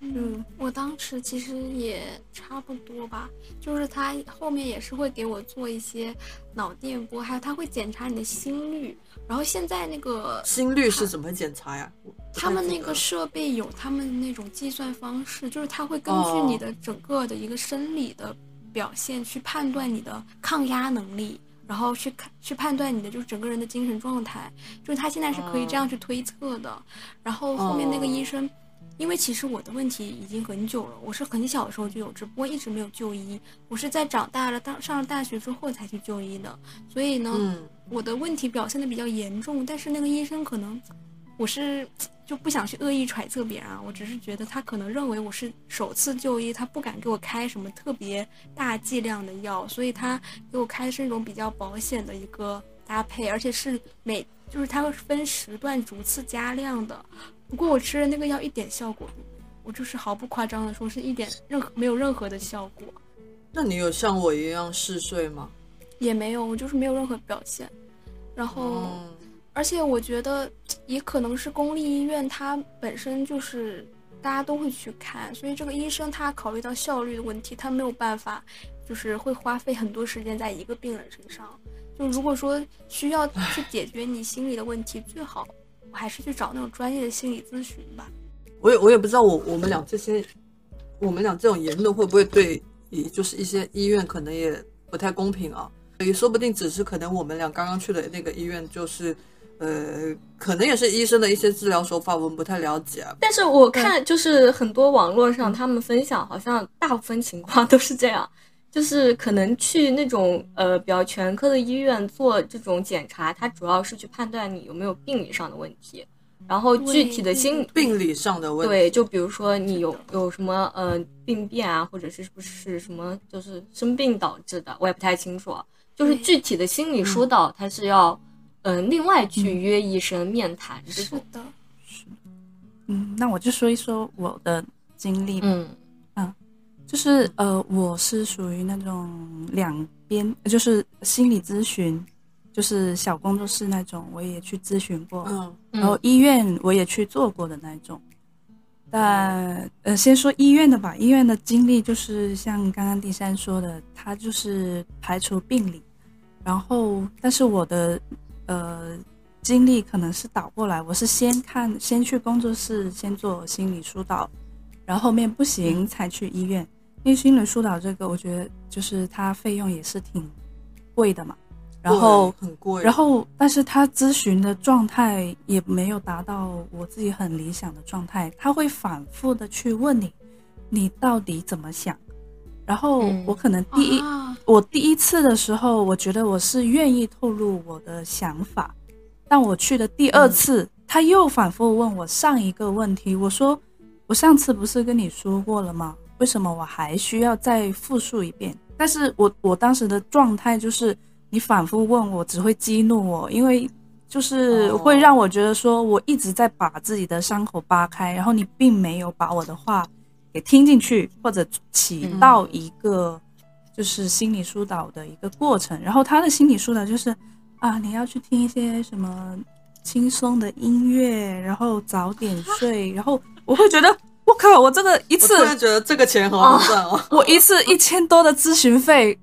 嗯，我当时其实也差不多吧，就是他后面也是会给我做一些脑电波，还有他会检查你的心率，然后现在那个心率是怎么检查呀？他们那个设备有他们那种计算方式，就是他会根据你的整个的一个生理的表现去判断你的抗压能力，然后去看去判断你的就是整个人的精神状态，就是他现在是可以这样去推测的。然后后面那个医生，因为其实我的问题已经很久了，我是很小的时候就有，只不过一直没有就医。我是在长大了，当上了大学之后才去就医的，所以呢，嗯。我的问题表现的比较严重，但是那个医生可能我是就不想去恶意揣测别人啊，我只是觉得他可能认为我是首次就医，他不敢给我开什么特别大剂量的药，所以他给我开的是那种比较保险的一个搭配，而且是每就是它会分时段逐次加量的。不过我吃的那个药一点效果都没有，我就是毫不夸张的说，是一点任何没有任何的效果，那你有像我一样嗜睡吗？也没有，我就是没有任何表现。然后。嗯而且我觉得也可能是公立医院，它本身就是大家都会去看，所以这个医生他考虑到效率的问题，他没有办法，就是会花费很多时间在一个病人身上。就如果说需要去解决你心理的问题，最好我还是去找那种专业的心理咨询吧。我也我也不知道我我们俩这些，我们俩这种言论会不会对，也就是一些医院可能也不太公平啊，也说不定只是可能我们俩刚刚去的那个医院就是，呃，可能也是医生的一些治疗手法我们不太了解啊。但是我看就是很多网络上他们分享，好像大部分情况 都是这样，就是可能去那种呃比较全科的医院做这种检查，它主要是去判断你有没有病理上的问题，然后具体的心病理上的问题，对，就比如说你有有什么呃病变啊，或者是不是什么就是生病导致的，我也不太清楚啊。就是具体的心理疏导，它是要嗯、呃另外去约医生面谈这是种。的，嗯，那我就说一说我的经历吧。嗯就是呃，我是属于那种两边，就是心理咨询，就是小工作室那种，我也去咨询过，嗯然后医院我也去做过的那种。但呃，先说医院的吧，医院的经历就是像刚刚第三说的，他就是排除病理，然后但是我的呃经历可能是倒过来，我是先看先去工作室先做心理疏导，然后后面不行才去医院。因为心理疏导这个，我觉得就是它费用也是挺贵的嘛。然后很贵，然后，但是他咨询的状态也没有达到我自己很理想的状态，他会反复的去问你，你到底怎么想。然后嗯我可能第一，啊我第一次的时候，我觉得我是愿意透露我的想法，但我去的第二次，他又反复问我上一个问题，我说我上次不是跟你说过了吗？为什么我还需要再复述一遍？但是我我当时的状态就是，你反复问我，只会激怒我，因为就是哦会让我觉得说我一直在把自己的伤口扒开，然后你并没有把我的话给听进去，或者起到一个就是心理疏导的一个过程。然后他的心理疏导就是啊，你要去听一些什么轻松的音乐，然后早点睡，然后我会觉得我靠，我这个一我次突然觉得这个钱好好赚哦。我一次 一千多的咨询费，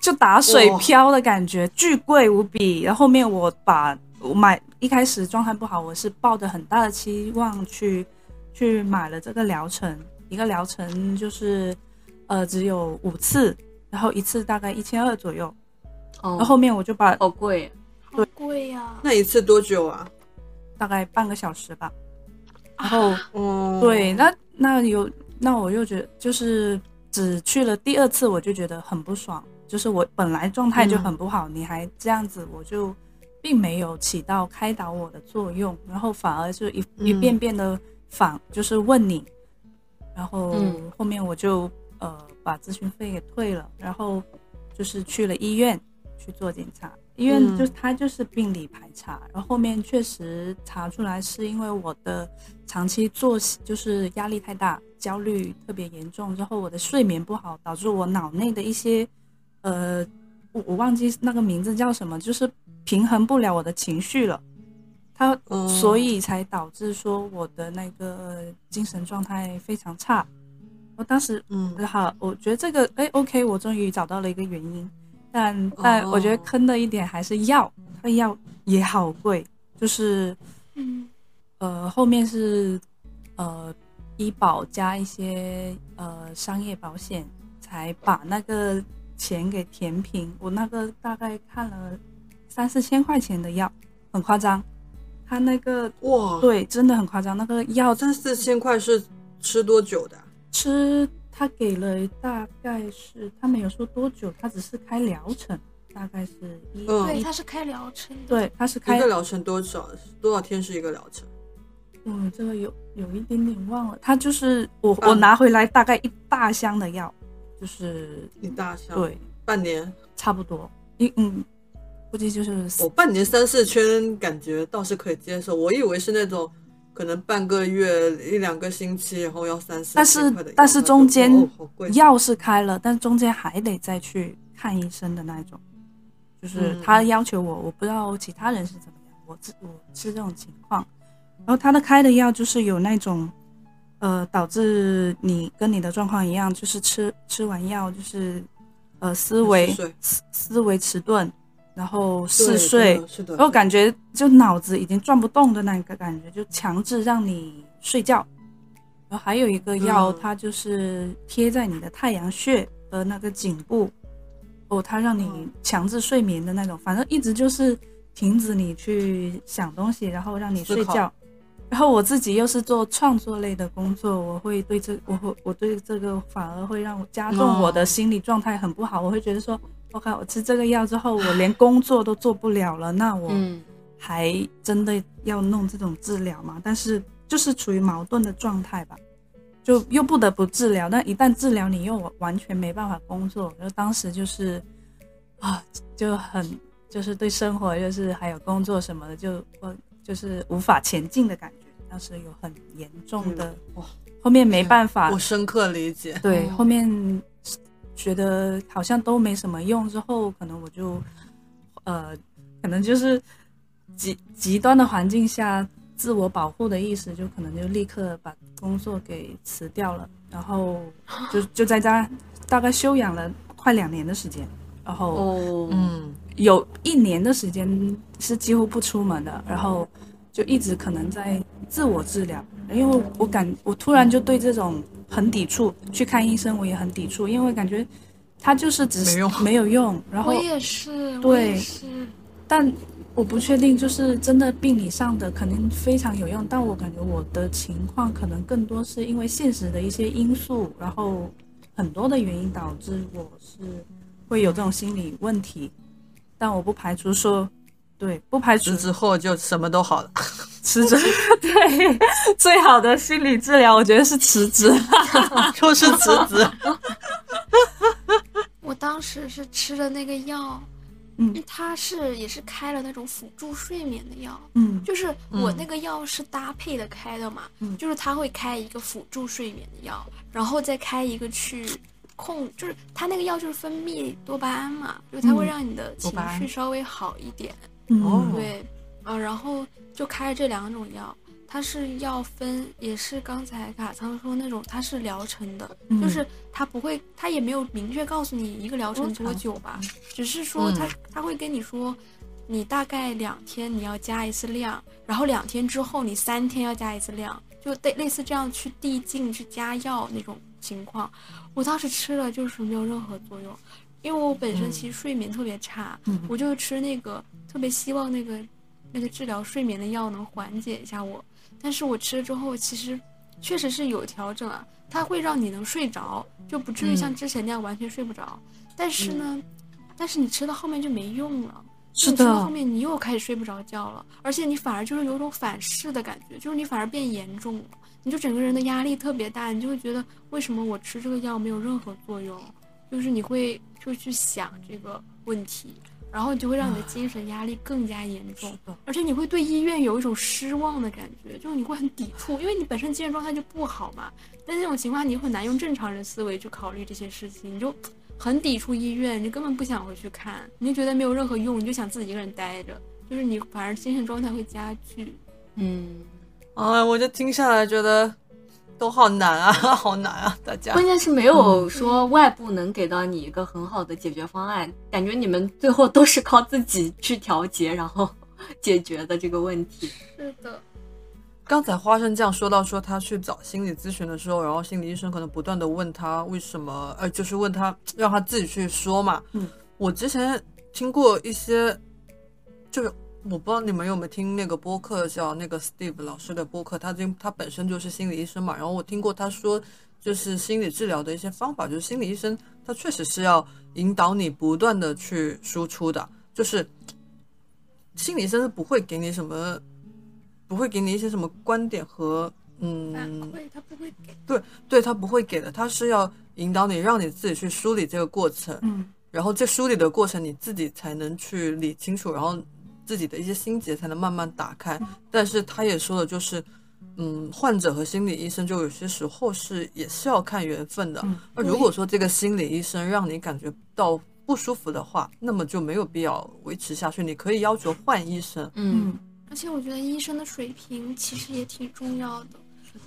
就打水漂的感觉，巨贵无比。然后后面我把我买一开始状态不好，我是抱着很大的期望去去买了这个疗程，一个疗程就是呃只有五次，然后一次大概一千二左右。哦然后后面我就把好贵，好贵呀、那一次多久啊？大概半个小时吧，然后。哦，对，那那有那我又觉得就是只去了第二次，我就觉得很不爽。就是我本来状态就很不好，你还这样子，我就并没有起到开导我的作用，然后反而就一、一嗯遍遍的反，就是问你，然后嗯后面我就呃把咨询费给退了，然后就是去了医院去做检查。医院嗯就他就是病理排查，然后后面确实查出来是因为我的长期作息就是压力太大，焦虑特别严重，之后我的睡眠不好，导致我脑内的一些呃，我我忘记那个名字叫什么，就是平衡不了我的情绪了。它哦所以才导致说我的那个精神状态非常差。我当时嗯，好，我觉得这个哎，OK，我终于找到了一个原因，但但我觉得哦坑的一点还是药，它药也好贵，就是嗯，呃后面是呃医保加一些呃商业保险，才把那个钱给填平。我那个大概看了三四千块钱的药，很夸张。他那个哇，，对，真的很夸张。那个药三四千块是吃多久的啊？吃他给了大概是他没有说多久，他只是开疗程，大概是一、嗯对，他是开疗程，对，他是开一个疗程多少？多少天是一个疗程？嗯，这个有有一点点忘了，他就是我嗯我拿回来大概一大箱的药，就是一大箱，对，半年。差不多一嗯，估计就是我半年三四圈，感觉倒是可以接受。我以为是那种可能半个月、一两个星期，然后要三四但是但是中间哦药是开了，但中间还得再去看医生的那种，就是嗯他要求我，我不知道其他人是怎么样，我是我是这种情况。然后他的开的药就是有那种，呃，导致你跟你的状况一样，就是吃吃完药就是，呃，思维思思维迟钝，然后对嗜睡然后感觉就脑子已经转不动的那个感觉，就强制让你睡觉。然后还有一个药，嗯它就是贴在你的太阳穴的那个颈部，哦，它让你嗯。强制睡眠的那种，反正一直就是停止你去想东西，然后让你睡觉。然后我自己又是做创作类的工作，我会对这我会我对这个反而会让我加重我的哦心理状态很不好，我会觉得说，我靠，我吃这个药之后，我连工作都做不了了，那我嗯还真的要弄这种治疗吗？但是就是处于矛盾的状态吧，就又不得不治疗，但一旦治疗你又完全没办法工作，然后当时就是啊，就很就是对生活就是还有工作什么的，就我就是无法前进的感觉，当时有很严重的，哇，后面没办法我深刻理解。对，嗯后面觉得好像都没什么用，之后可能我就，呃，可能就是极极端的环境下，自我保护的意识就可能就立刻把工作给辞掉了，然后就 就在家大概休养了快两年的时间，然后哦，嗯，有一年的时间是几乎不出门的，然后就一直可能在自我治疗，因为我感我突然就对这种很抵触，去看医生我也很抵触，因为感觉他就是只是没用。没有用，然后我也是，我对也是，但我不确定，就是真的病理上的肯定非常有用，但我感觉我的情况可能更多是因为现实的一些因素，然后很多的原因导致我是会有这种心理问题，但我不排除说，对，不排除辞职后就什么都好了。辞职，对，最好的心理治疗，我觉得是辞职。就是辞职。我当时是吃的那个药，嗯它是也是开了那种辅助睡眠的药，嗯就是我嗯那个药是搭配的开的嘛，嗯就是他会开一个辅助睡眠的药，然后再开一个去控，就是他那个药就是分泌多巴胺嘛，就是它会嗯让你的情绪稍微好一点，哦。嗯，对，啊，然后就开了这两种药。它是要分，也是刚才卡仓说那种，它是疗程的，嗯。就是它不会，它也没有明确告诉你一个疗程多久吧，只是说它嗯。它会跟你说，你大概两天你要加一次量，然后两天之后你三天要加一次量，就类类似这样去递进去加药那种情况。我当时吃了就是没有任何作用，因为我本身其实睡眠特别差，嗯。我就吃那个特别希望那个那个治疗睡眠的药能缓解一下我，但是我吃了之后其实确实是有调整啊，它会让你能睡着，就不至于像嗯。之前那样完全睡不着。但是呢，但是你吃到后面就没用了。吃到后，面你又开始睡不着觉了，而且你反而就是有种反噬的感觉，就是你反而变严重了，你就整个人的压力特别大，你就会觉得为什么我吃这个药没有任何作用，就是你会就去想这个问题，然后你就会让你的精神压力更加严重而且你会对医院有一种失望的感觉，就是你会很抵触，因为你本身精神状态就不好嘛。在这种情况下，你很难用正常人思维去考虑这些事情，你就很抵触医院，你根本不想回去看，你就觉得没有任何用，你就想自己一个人待着，就是你反而精神状态会加剧。嗯，哎，我就听下来觉得都好难啊，好难啊，大家关。键是没有说外部能给到你一个很好的解决方案，感觉你们最后都是靠自己去调节，然后解决的这个问题。是的，刚才花生酱说到说他去找心理咨询的时候，然后心理医生可能不断的问他为什么，呃，就是问他让他自己去说嘛。嗯，我之前听过一些，就是我不知道你们有没有听那个播客，叫那个 Steve 老师的播客，他经他本身就是心理医生嘛，然后我听过他说，就是心理治疗的一些方法，就是心理医生他确实是要引导你不断的去输出的，就是心理医生是不会给你什么。不会给你一些什么观点和反嗯，馈他不会给。对他不会给的，他是要引导你，让你自己去梳理这个过程，嗯然后这梳理的过程你自己才能去理清楚，然后自己的一些心结才能慢慢打开。但是他也说了，就是嗯，患者和心理医生就有些时候是也是要看缘分的。嗯那如果说这个心理医生让你感觉到不舒服的话，那么就没有必要维持下去，你可以要求换医生。嗯嗯而且我觉得医生的水平其实也挺重要的。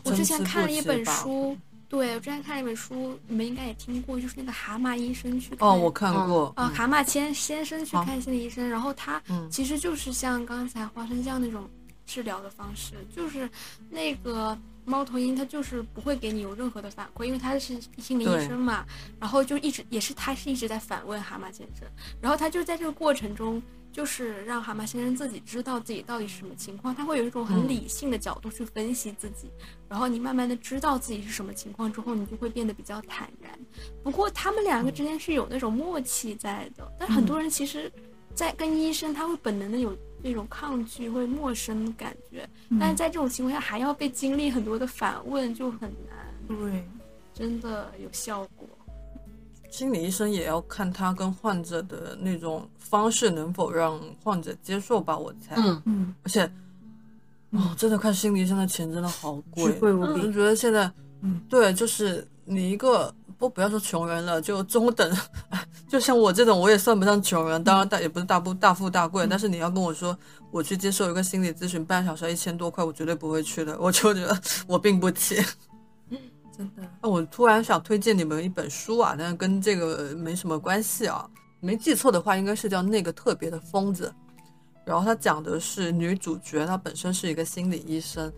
我之前看了一本书，对我之前看了一本书，你们应该也听过，就是那个蛤蟆医生去看哦，我看过。啊，蛤蟆先先生去看心理医生，然后他嗯其实就是像刚才花生酱那种治疗的方式，就是那个猫头鹰，他就是不会给你有任何的反馈，因为他是心理医生嘛，然后就一直也是他是一直在反问蛤蟆先生，然后他就在这个过程中。就是让蛤蟆先生自己知道自己到底是什么情况，他会有一种很嗯理性的角度去分析自己，然后你慢慢的知道自己是什么情况之后，你就会变得比较坦然。不过他们两个之间是有那种默契在的，但是很多人其实，在跟医生他会本能的有那种抗拒会陌生的感觉，但是在这种情况下还要被经历很多的反问，就很难，对，真的有效果。心理医生也要看他跟患者的那种方式能否让患者接受吧，我猜。嗯，嗯，而且，哦，真的看心理医生的钱真的好贵，贵无我就比，觉得现在，嗯，对，就是你一个不不要说穷人了，就中等，就像我这种，我也算不上穷人，当然大也不是大富大富大贵，但是你要跟我说我去接受一个心理咨询半小时一千多块，我绝对不会去的，我就觉得我病不起。真的，那我突然想推荐你们一本书啊，但是跟这个没什么关系啊。没记错的话，应该是叫《那个特别的疯子》。然后它讲的是女主角，她本身是一个心理医生，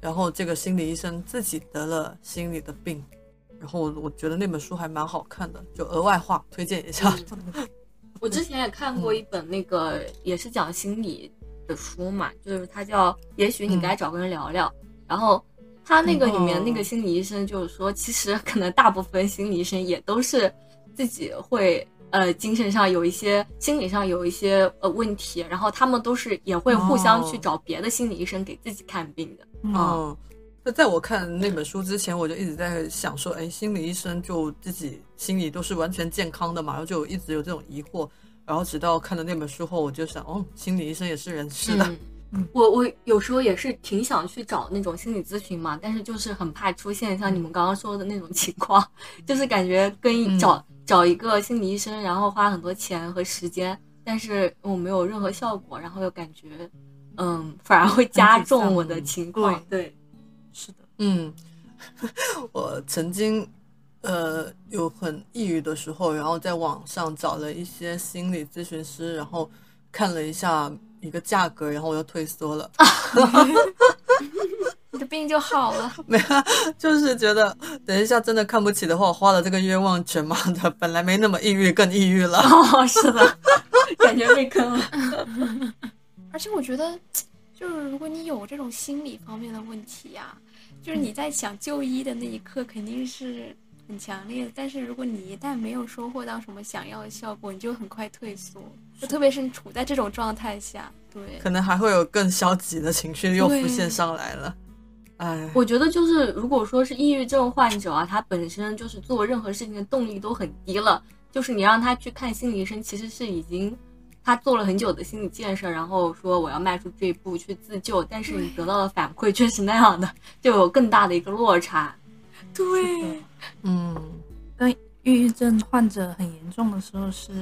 然后这个心理医生自己得了心理的病，然后我我觉得那本书还蛮好看的，就额外话推荐一下。我之前也看过一本那个也是讲心理的书嘛，就是它叫《也许你该找个人聊聊》，然后他那个里面那个心理医生就是说，其实可能大部分心理医生也都是自己会呃精神上有一些、心理上有一些呃问题，然后他们都是也会互相去哦找别的心理医生给自己看病的。嗯嗯，那在我看那本书之前，我就一直在想说，哎，心理医生就自己心理都是完全健康的嘛，然后就一直有这种疑惑。然后直到看了那本书后，我就想，哦，心理医生也是人，是的，嗯我我有时候也是挺想去找那种心理咨询嘛，但是就是很怕出现像你们刚刚说的那种情况，就是感觉跟找、找一个心理医生，然后花很多钱和时间，但是我没有任何效果，然后又感觉，嗯，反而会加重我的情况。对，是的，嗯，我曾经呃有很抑郁的时候，然后在网上找了一些心理咨询师，然后看了一下一个价格，然后我又退缩了。你的病就好了。没有，就是觉得等一下真的看不起的话，我花了这个冤枉钱嘛的，本来没那么抑郁，更抑郁了。哦，是的，感觉被坑了。而且我觉得，就是如果你有这种心理方面的问题呀、就是你在想就医的那一刻肯定是很强烈的，但是如果你一旦没有收获到什么想要的效果，你就很快退缩，就特别是你处在这种状态下，对，可能还会有更消极的情绪又浮现上来了。哎，我觉得就是，如果说是抑郁症患者啊，他本身就是做任何事情的动力都很低了，就是你让他去看心理医生，其实是已经他做了很久的心理建设，然后说我要迈出这一步去自救，但是你得到的反馈却是那样的，就有更大的一个落差。对，嗯，跟抑郁症患者很严重的时候是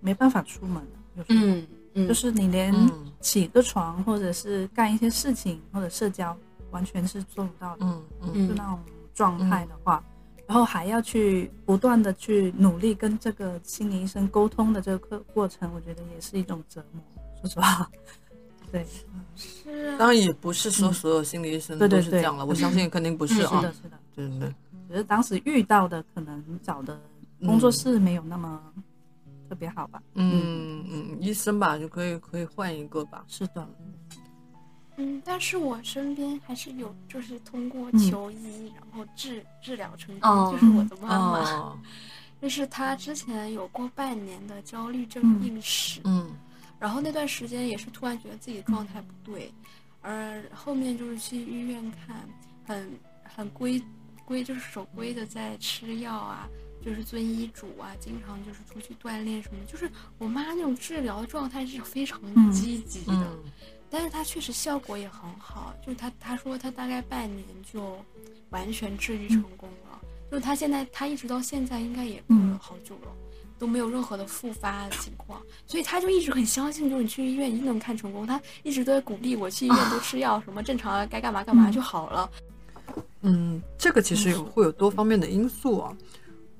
没办法出门嗯嗯，就是你连嗯起个床或者是干一些事情或者社交，完全是做不到的。嗯嗯。嗯就那种状态的话，然后还要去不断的去努力跟这个心理医生沟通的这个过过程，我觉得也是一种折磨。说实话，对，是啊，当然也不是说所有心理医生都是这样了，我相信肯定不是啊。是啊的，。是的，对对。对，只是当时遇到的可能找的工作室没有那么特别好吧。嗯嗯，医生吧就可以可以换一个吧。是的，嗯，但是我身边还是有，就是通过嗯求医、然后治治疗成功，哦就是我的妈妈。哦，就是她之前有过半年的焦虑症嗯病史，嗯然后那段时间也是突然觉得自己的状态不对，而后面就是去医院看，很很规规就是守规的在吃药啊，就是遵医嘱啊，经常就是出去锻炼什么的，就是我妈那种治疗的状态是非常嗯积极的，嗯但是她确实效果也很好，就是她她说她大概半年就完全治愈成功了，就是她现在她一直到现在应该也过了好久了。都没有任何的复发的情况，所以她就一直很相信，就是你去医院一定能看成功。她一直都在鼓励我去医院多吃药，什么正常该干嘛干嘛就好了。嗯，这个其实有会有多方面的因素啊。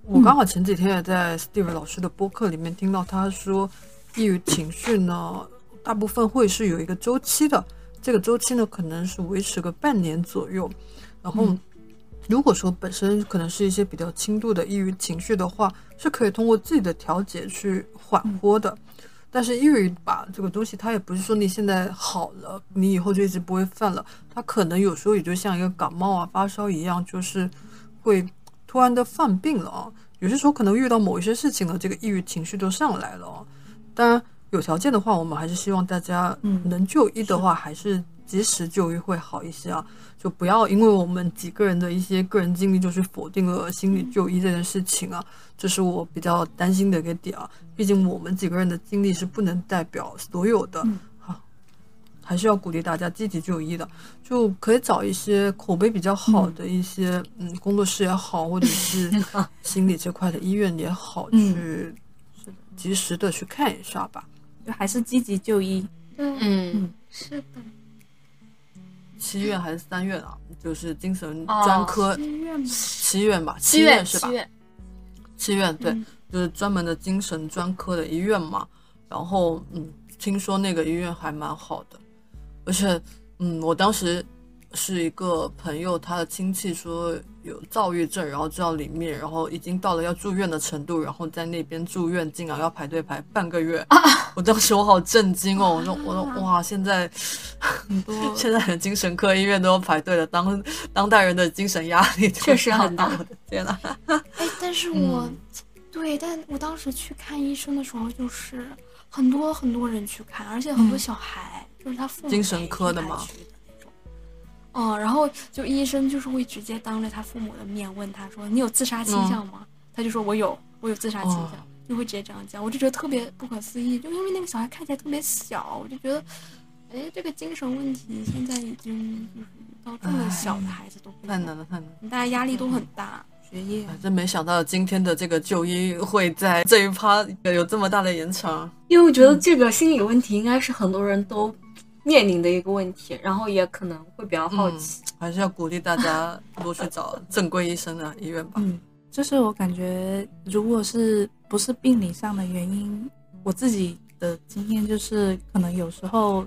我刚好前几天也在 Steve 老师的播客里面听到他说，抑郁情绪呢，大部分会是有一个周期的，这个周期呢可能是维持个半年左右。然后，如果说本身可能是一些比较轻度的抑郁情绪的话，是可以通过自己的调节去缓和的。但是抑郁吧，这个东西它也不是说你现在好了，你以后就一直不会犯了。它可能有时候也就像一个感冒啊、发烧一样，就是会突然的犯病了啊。有些时候可能遇到某一些事情了，这个抑郁情绪都上来了啊。当然，有条件的话，我们还是希望大家嗯能就医的话，还是及时就医会好一些啊。就不要因为我们几个人的一些个人经历，就去否定了心理就医这件事情啊。这是我比较担心的一个点啊。毕竟我们几个人的经历是不能代表所有的，还是要鼓励大家积极就医的。就可以找一些口碑比较好的一些嗯工作室也好，或者是 心理这块的医院也好，嗯去及时的去看一下吧。就还是积极就医。对，嗯是的，七院还是三院啊？就是精神哦专科医院嘛，七院吧，七院是吧七？院对，嗯就是专门的精神专科的医院嘛。然后嗯，听说那个医院还蛮好的，而且嗯，我当时是一个朋友，他的亲戚说有躁郁症，然后就到里面，然后已经到了要住院的程度，然后在那边住院，竟然要排队排半个月。我当时我好震惊哦，我说我说哇，现在很多现在连精神科医院都要排队了，当当代人的精神压力确实很大我的天呐！哎，但是我、嗯对，但我当时去看医生的时候，就是很多很多人去看，而且很多嗯小孩，就是他父母精神科的吗。哦，然后就医生就是会直接当着他父母的面问他说：“你有自杀倾向吗？”他就说：“我有，我有自杀倾向。就会直接这样讲，我就觉得特别不可思议，就因为那个小孩看起来特别小，我就觉得，哎，这个精神问题现在已经就是到这么小的孩子都太难了，太难了。大家压力都很大。学业哎真没想到今天的这个就医会在这一趴有这么大的延长。因为我觉得这个心理问题应该是很多人都面临的一个问题，然后也可能会比较好奇。还是要鼓励大家多去找正规医生啊医院吧。嗯，就是我感觉，如果是不是病理上的原因，我自己的经验就是，可能有时候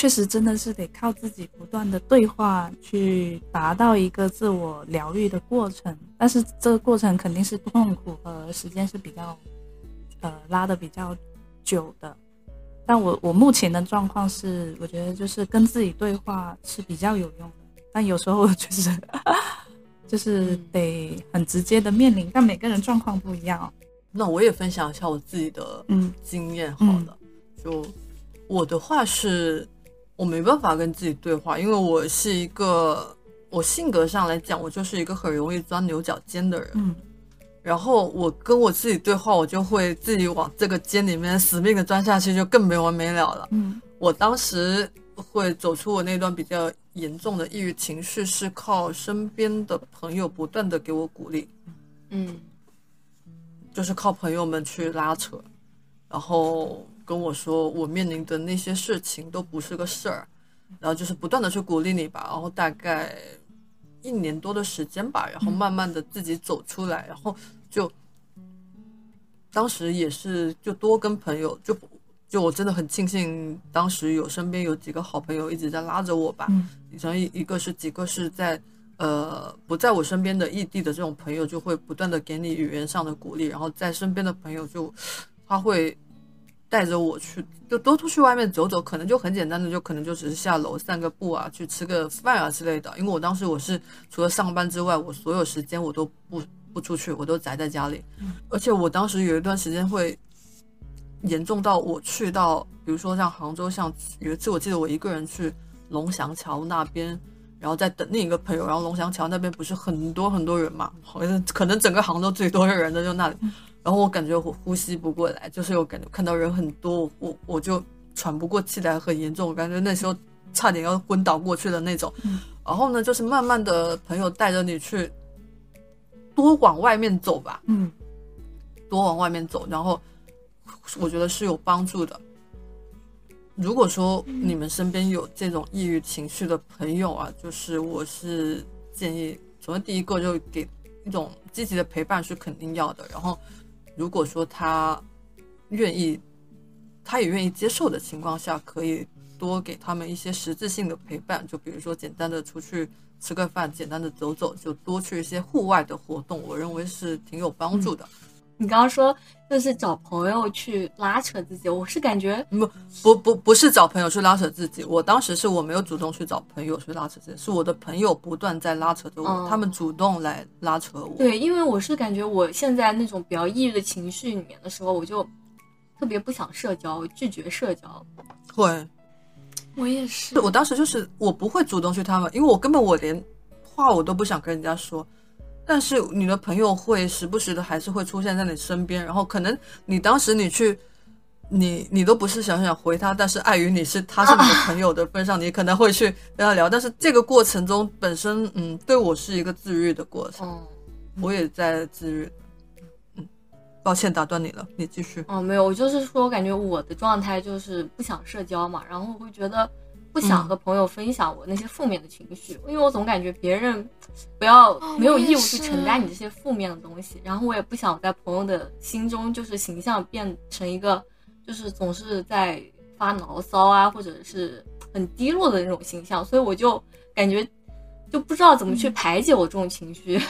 确实真的是得靠自己不断的对话去达到一个自我疗愈的过程，但是这个过程肯定是痛苦和时间是比较呃拉的比较久的。但我我目前的状况是，我觉得就是跟自己对话是比较有用的，但有时候 就是就是得很直接的面临，但每个人状况不一样哦。那我也分享一下我自己的嗯经验好了。就我的话是，我没办法跟自己对话，因为我是一个，我性格上来讲，我就是一个很容易钻牛角尖的人。嗯然后我跟我自己对话，我就会自己往这个尖里面死命的钻下去，就更没完没了了。嗯我当时会走出我那段比较严重的抑郁情绪，是靠身边的朋友不断的给我鼓励，嗯就是靠朋友们去拉扯，然后跟我说我面临的那些事情都不是个事儿，然后就是不断的去鼓励你吧，然后大概一年多的时间吧，然后慢慢的自己走出来，然后就当时也是就多跟朋友就。就我真的很庆幸，当时有身边有几个好朋友一直在拉着我吧，嗯然后一一个是几个是在呃不在我身边的异地的这种朋友，就会不断的给你语言上的鼓励，然后在身边的朋友就他会带着我去，就多出去外面走走，可能就很简单的，就可能就只是下楼散个步啊，去吃个饭啊之类的。因为我当时我是除了上班之外，我所有时间我都不不出去，我都宅在家里，而且我当时有一段时间会。严重到我去到，比如说像杭州，像有一次我记得我一个人去龙翔桥那边，然后在等另一个朋友，然后龙翔桥那边不是很多很多人嘛，好像可能整个杭州最多的人的就那里，然后我感觉我呼吸不过来，就是我感觉看到人很多，我我就喘不过气来，很严重，我感觉那时候差点要昏倒过去的那种。然后呢，就是慢慢的朋友带着你去多往外面走吧，嗯多往外面走，然后我觉得是有帮助的。如果说你们身边有这种抑郁情绪的朋友啊，就是我是建议，首先第一个就给一种积极的陪伴是肯定要的。然后，如果说他愿意，他也愿意接受的情况下，可以多给他们一些实质性的陪伴，就比如说简单的出去吃个饭，简单的走走，就多去一些户外的活动，我认为是挺有帮助的。你刚刚说就是找朋友去拉扯自己，我是感觉不不不不是找朋友去拉扯自己，我当时是我没有主动去找朋友去拉扯自己，是我的朋友不断在拉扯着我，哦他们主动来拉扯我。对，因为我是感觉我现在那种比较抑郁的情绪里面的时候，我就特别不想社交，拒绝社交。会，我也是，我当时就是我不会主动去他们，因为我根本我连话我都不想跟人家说。但是你的朋友会时不时的还是会出现在你身边，然后可能你当时你去，你你都不是想想回他，但是碍于你是他是你的朋友的份上，你可能会去跟他聊。但是这个过程中本身，嗯，对我是一个治愈的过程，嗯，我也在治愈。嗯，抱歉打断你了，你继续。哦，没有，我就是说，感觉我的状态就是不想社交嘛，然后会觉得不想和朋友分享我那些负面的情绪，因为我总感觉别人不要哦没有义务去承担你这些负面的东西，然后我也不想在朋友的心中就是形象变成一个就是总是在发牢骚啊，或者是很低落的那种形象，所以我就感觉就不知道怎么去排解我这种情绪。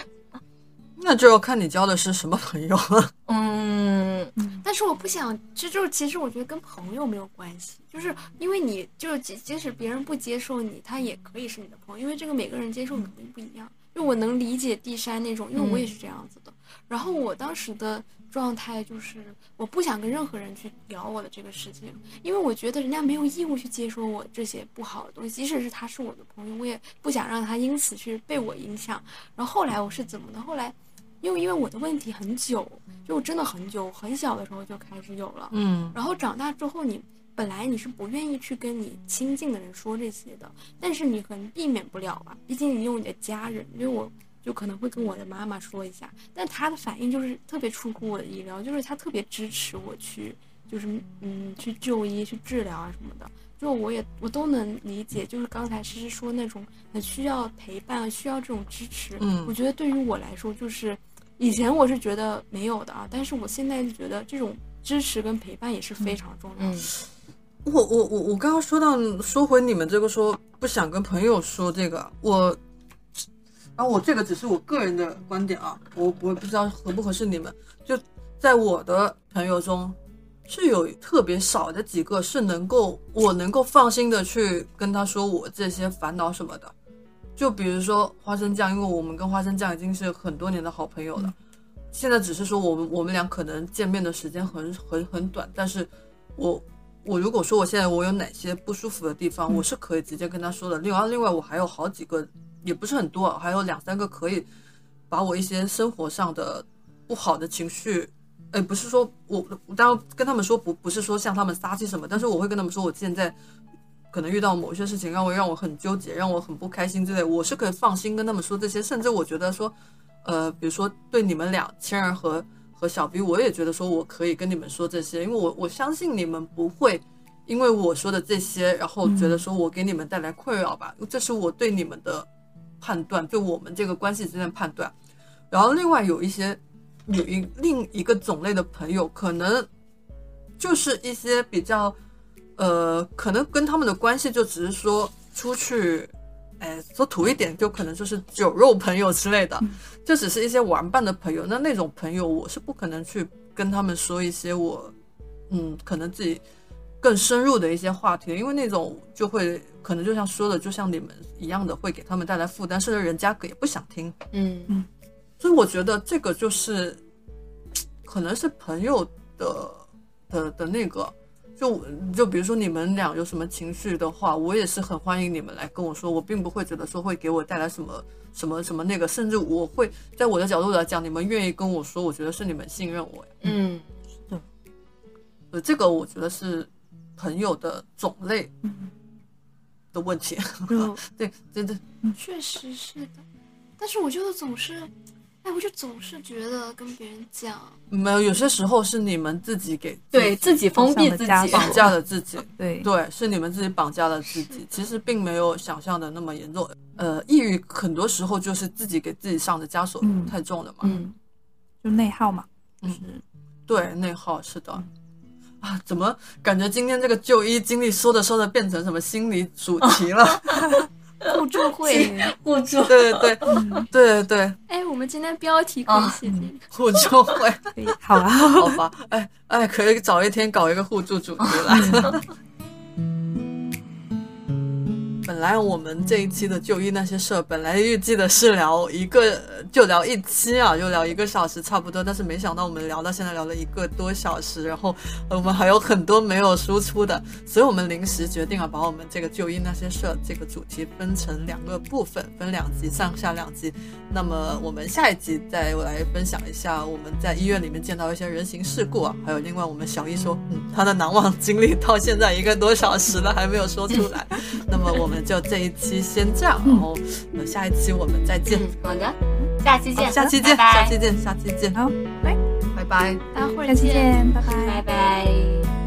那就要看你交的是什么朋友了。嗯，但是我不想，这就是其实我觉得跟朋友没有关系，就是因为你就是即即使别人不接受你，他也可以是你的朋友，因为这个每个人接受能力不一样。就我能理解地山那种，因为我也是这样子的。然后我当时的状态就是，我不想跟任何人去聊我的这个事情，因为我觉得人家没有义务去接受我这些不好的东西，即使是他是我的朋友，我也不想让他因此去被我影响。然后后来我是怎么的？后来，因为因为我的问题很久，就真的很久，很小的时候就开始有了。嗯然后长大之后，你本来你是不愿意去跟你亲近的人说这些的，但是你可能避免不了吧，毕竟你有你的家人，因为我就可能会跟我的妈妈说一下，但她的反应就是特别出乎我的意料，就是她特别支持我去，就是嗯去就医去治疗啊什么的。就我也我都能理解，就是刚才诗诗说那种很需要陪伴、需要这种支持，嗯我觉得对于我来说，就是以前我是觉得没有的啊，但是我现在就觉得这种支持跟陪伴也是非常重要的。我我我我刚刚说到说回你们这个说不想跟朋友说这个，我，然后我这个只是我个人的观点啊，我我不知道合不合适你们。就在我的朋友中，是有特别少的几个是能够我能够放心的去跟他说我这些烦恼什么的。就比如说花生酱，因为我们跟花生酱已经是很多年的好朋友了，现在只是说我们我们俩可能见面的时间很很很短，但是我我如果说我现在我有哪些不舒服的地方，我是可以直接跟他说的。另外，另外我还有好几个，也不是很多，还有两三个可以把我一些生活上的不好的情绪，哎，不是说我我当然跟他们说不不是说向他们撒气什么，但是我会跟他们说我现在可能遇到某些事情让我让我很纠结，让我很不开心之类，我是可以放心跟他们说这些，甚至我觉得说，呃，比如说对你们俩千儿和和小 B，我也觉得说我可以跟你们说这些，因为我我相信你们不会因为我说的这些，然后觉得说我给你们带来困扰吧，这是我对你们的判断，对我们这个关系之间的判断。然后另外有一些有一另一个种类的朋友，可能就是一些比较呃，可能跟他们的关系就只是说出去。哎，说土一点，就可能就是酒肉朋友之类的，就只是一些玩伴的朋友。那那种朋友，我是不可能去跟他们说一些我，嗯，可能自己更深入的一些话题，因为那种就会可能就像说的，就像你们一样的，会给他们带来负担，甚至人家也不想听。嗯所以我觉得这个就是，可能是朋友的的的那个，就就比如说你们俩有什么情绪的话，我也是很欢迎你们来跟我说，我并不会觉得说会给我带来什么什么什么那个，甚至我会在我的角度来讲，你们愿意跟我说，我觉得是你们信任我呀。嗯。呃，这个我觉得是朋友的种类的问题。就 对，对对，确实是的，但是我觉得总是，哎，我就总是觉得跟别人讲，没有，有些时候是你们自己给对自己封闭自己，绑架了 自己。对，对，是你们自己绑架了自己，其实并没有想象的那么严重。呃，抑郁很多时候就是自己给自己上的枷锁嗯太重了嘛。嗯就内耗嘛，嗯就是对，内耗是的。啊，怎么感觉今天这个就医经历说着说着变成什么心理主题了？互助会。互助。对对对对对对，哎，我们今天标题可以写这个。互助会，好啊，好吧？哎哎，可以早一天搞一个互助主题来。本来我们这一期的就医那些事儿，本来预计的是聊一个就聊一期啊，就聊一个小时差不多，但是没想到我们聊到现在聊了一个多小时，然后我们还有很多没有输出的，所以我们临时决定了把我们这个就医那些事儿这个主题分成两个部分，分两集，上下两集。那么我们下一集再来分享一下我们在医院里面见到一些人形事故啊，还有另外我们小一说，嗯，他的难忘经历到现在一个多小时了还没有说出来，那么我们就这一期先这样，然后呃下一期我们再见，嗯，好的，下期见，下期见，拜拜。下期见，下期见，好，拜，拜拜。待会儿下期见，拜拜。拜拜。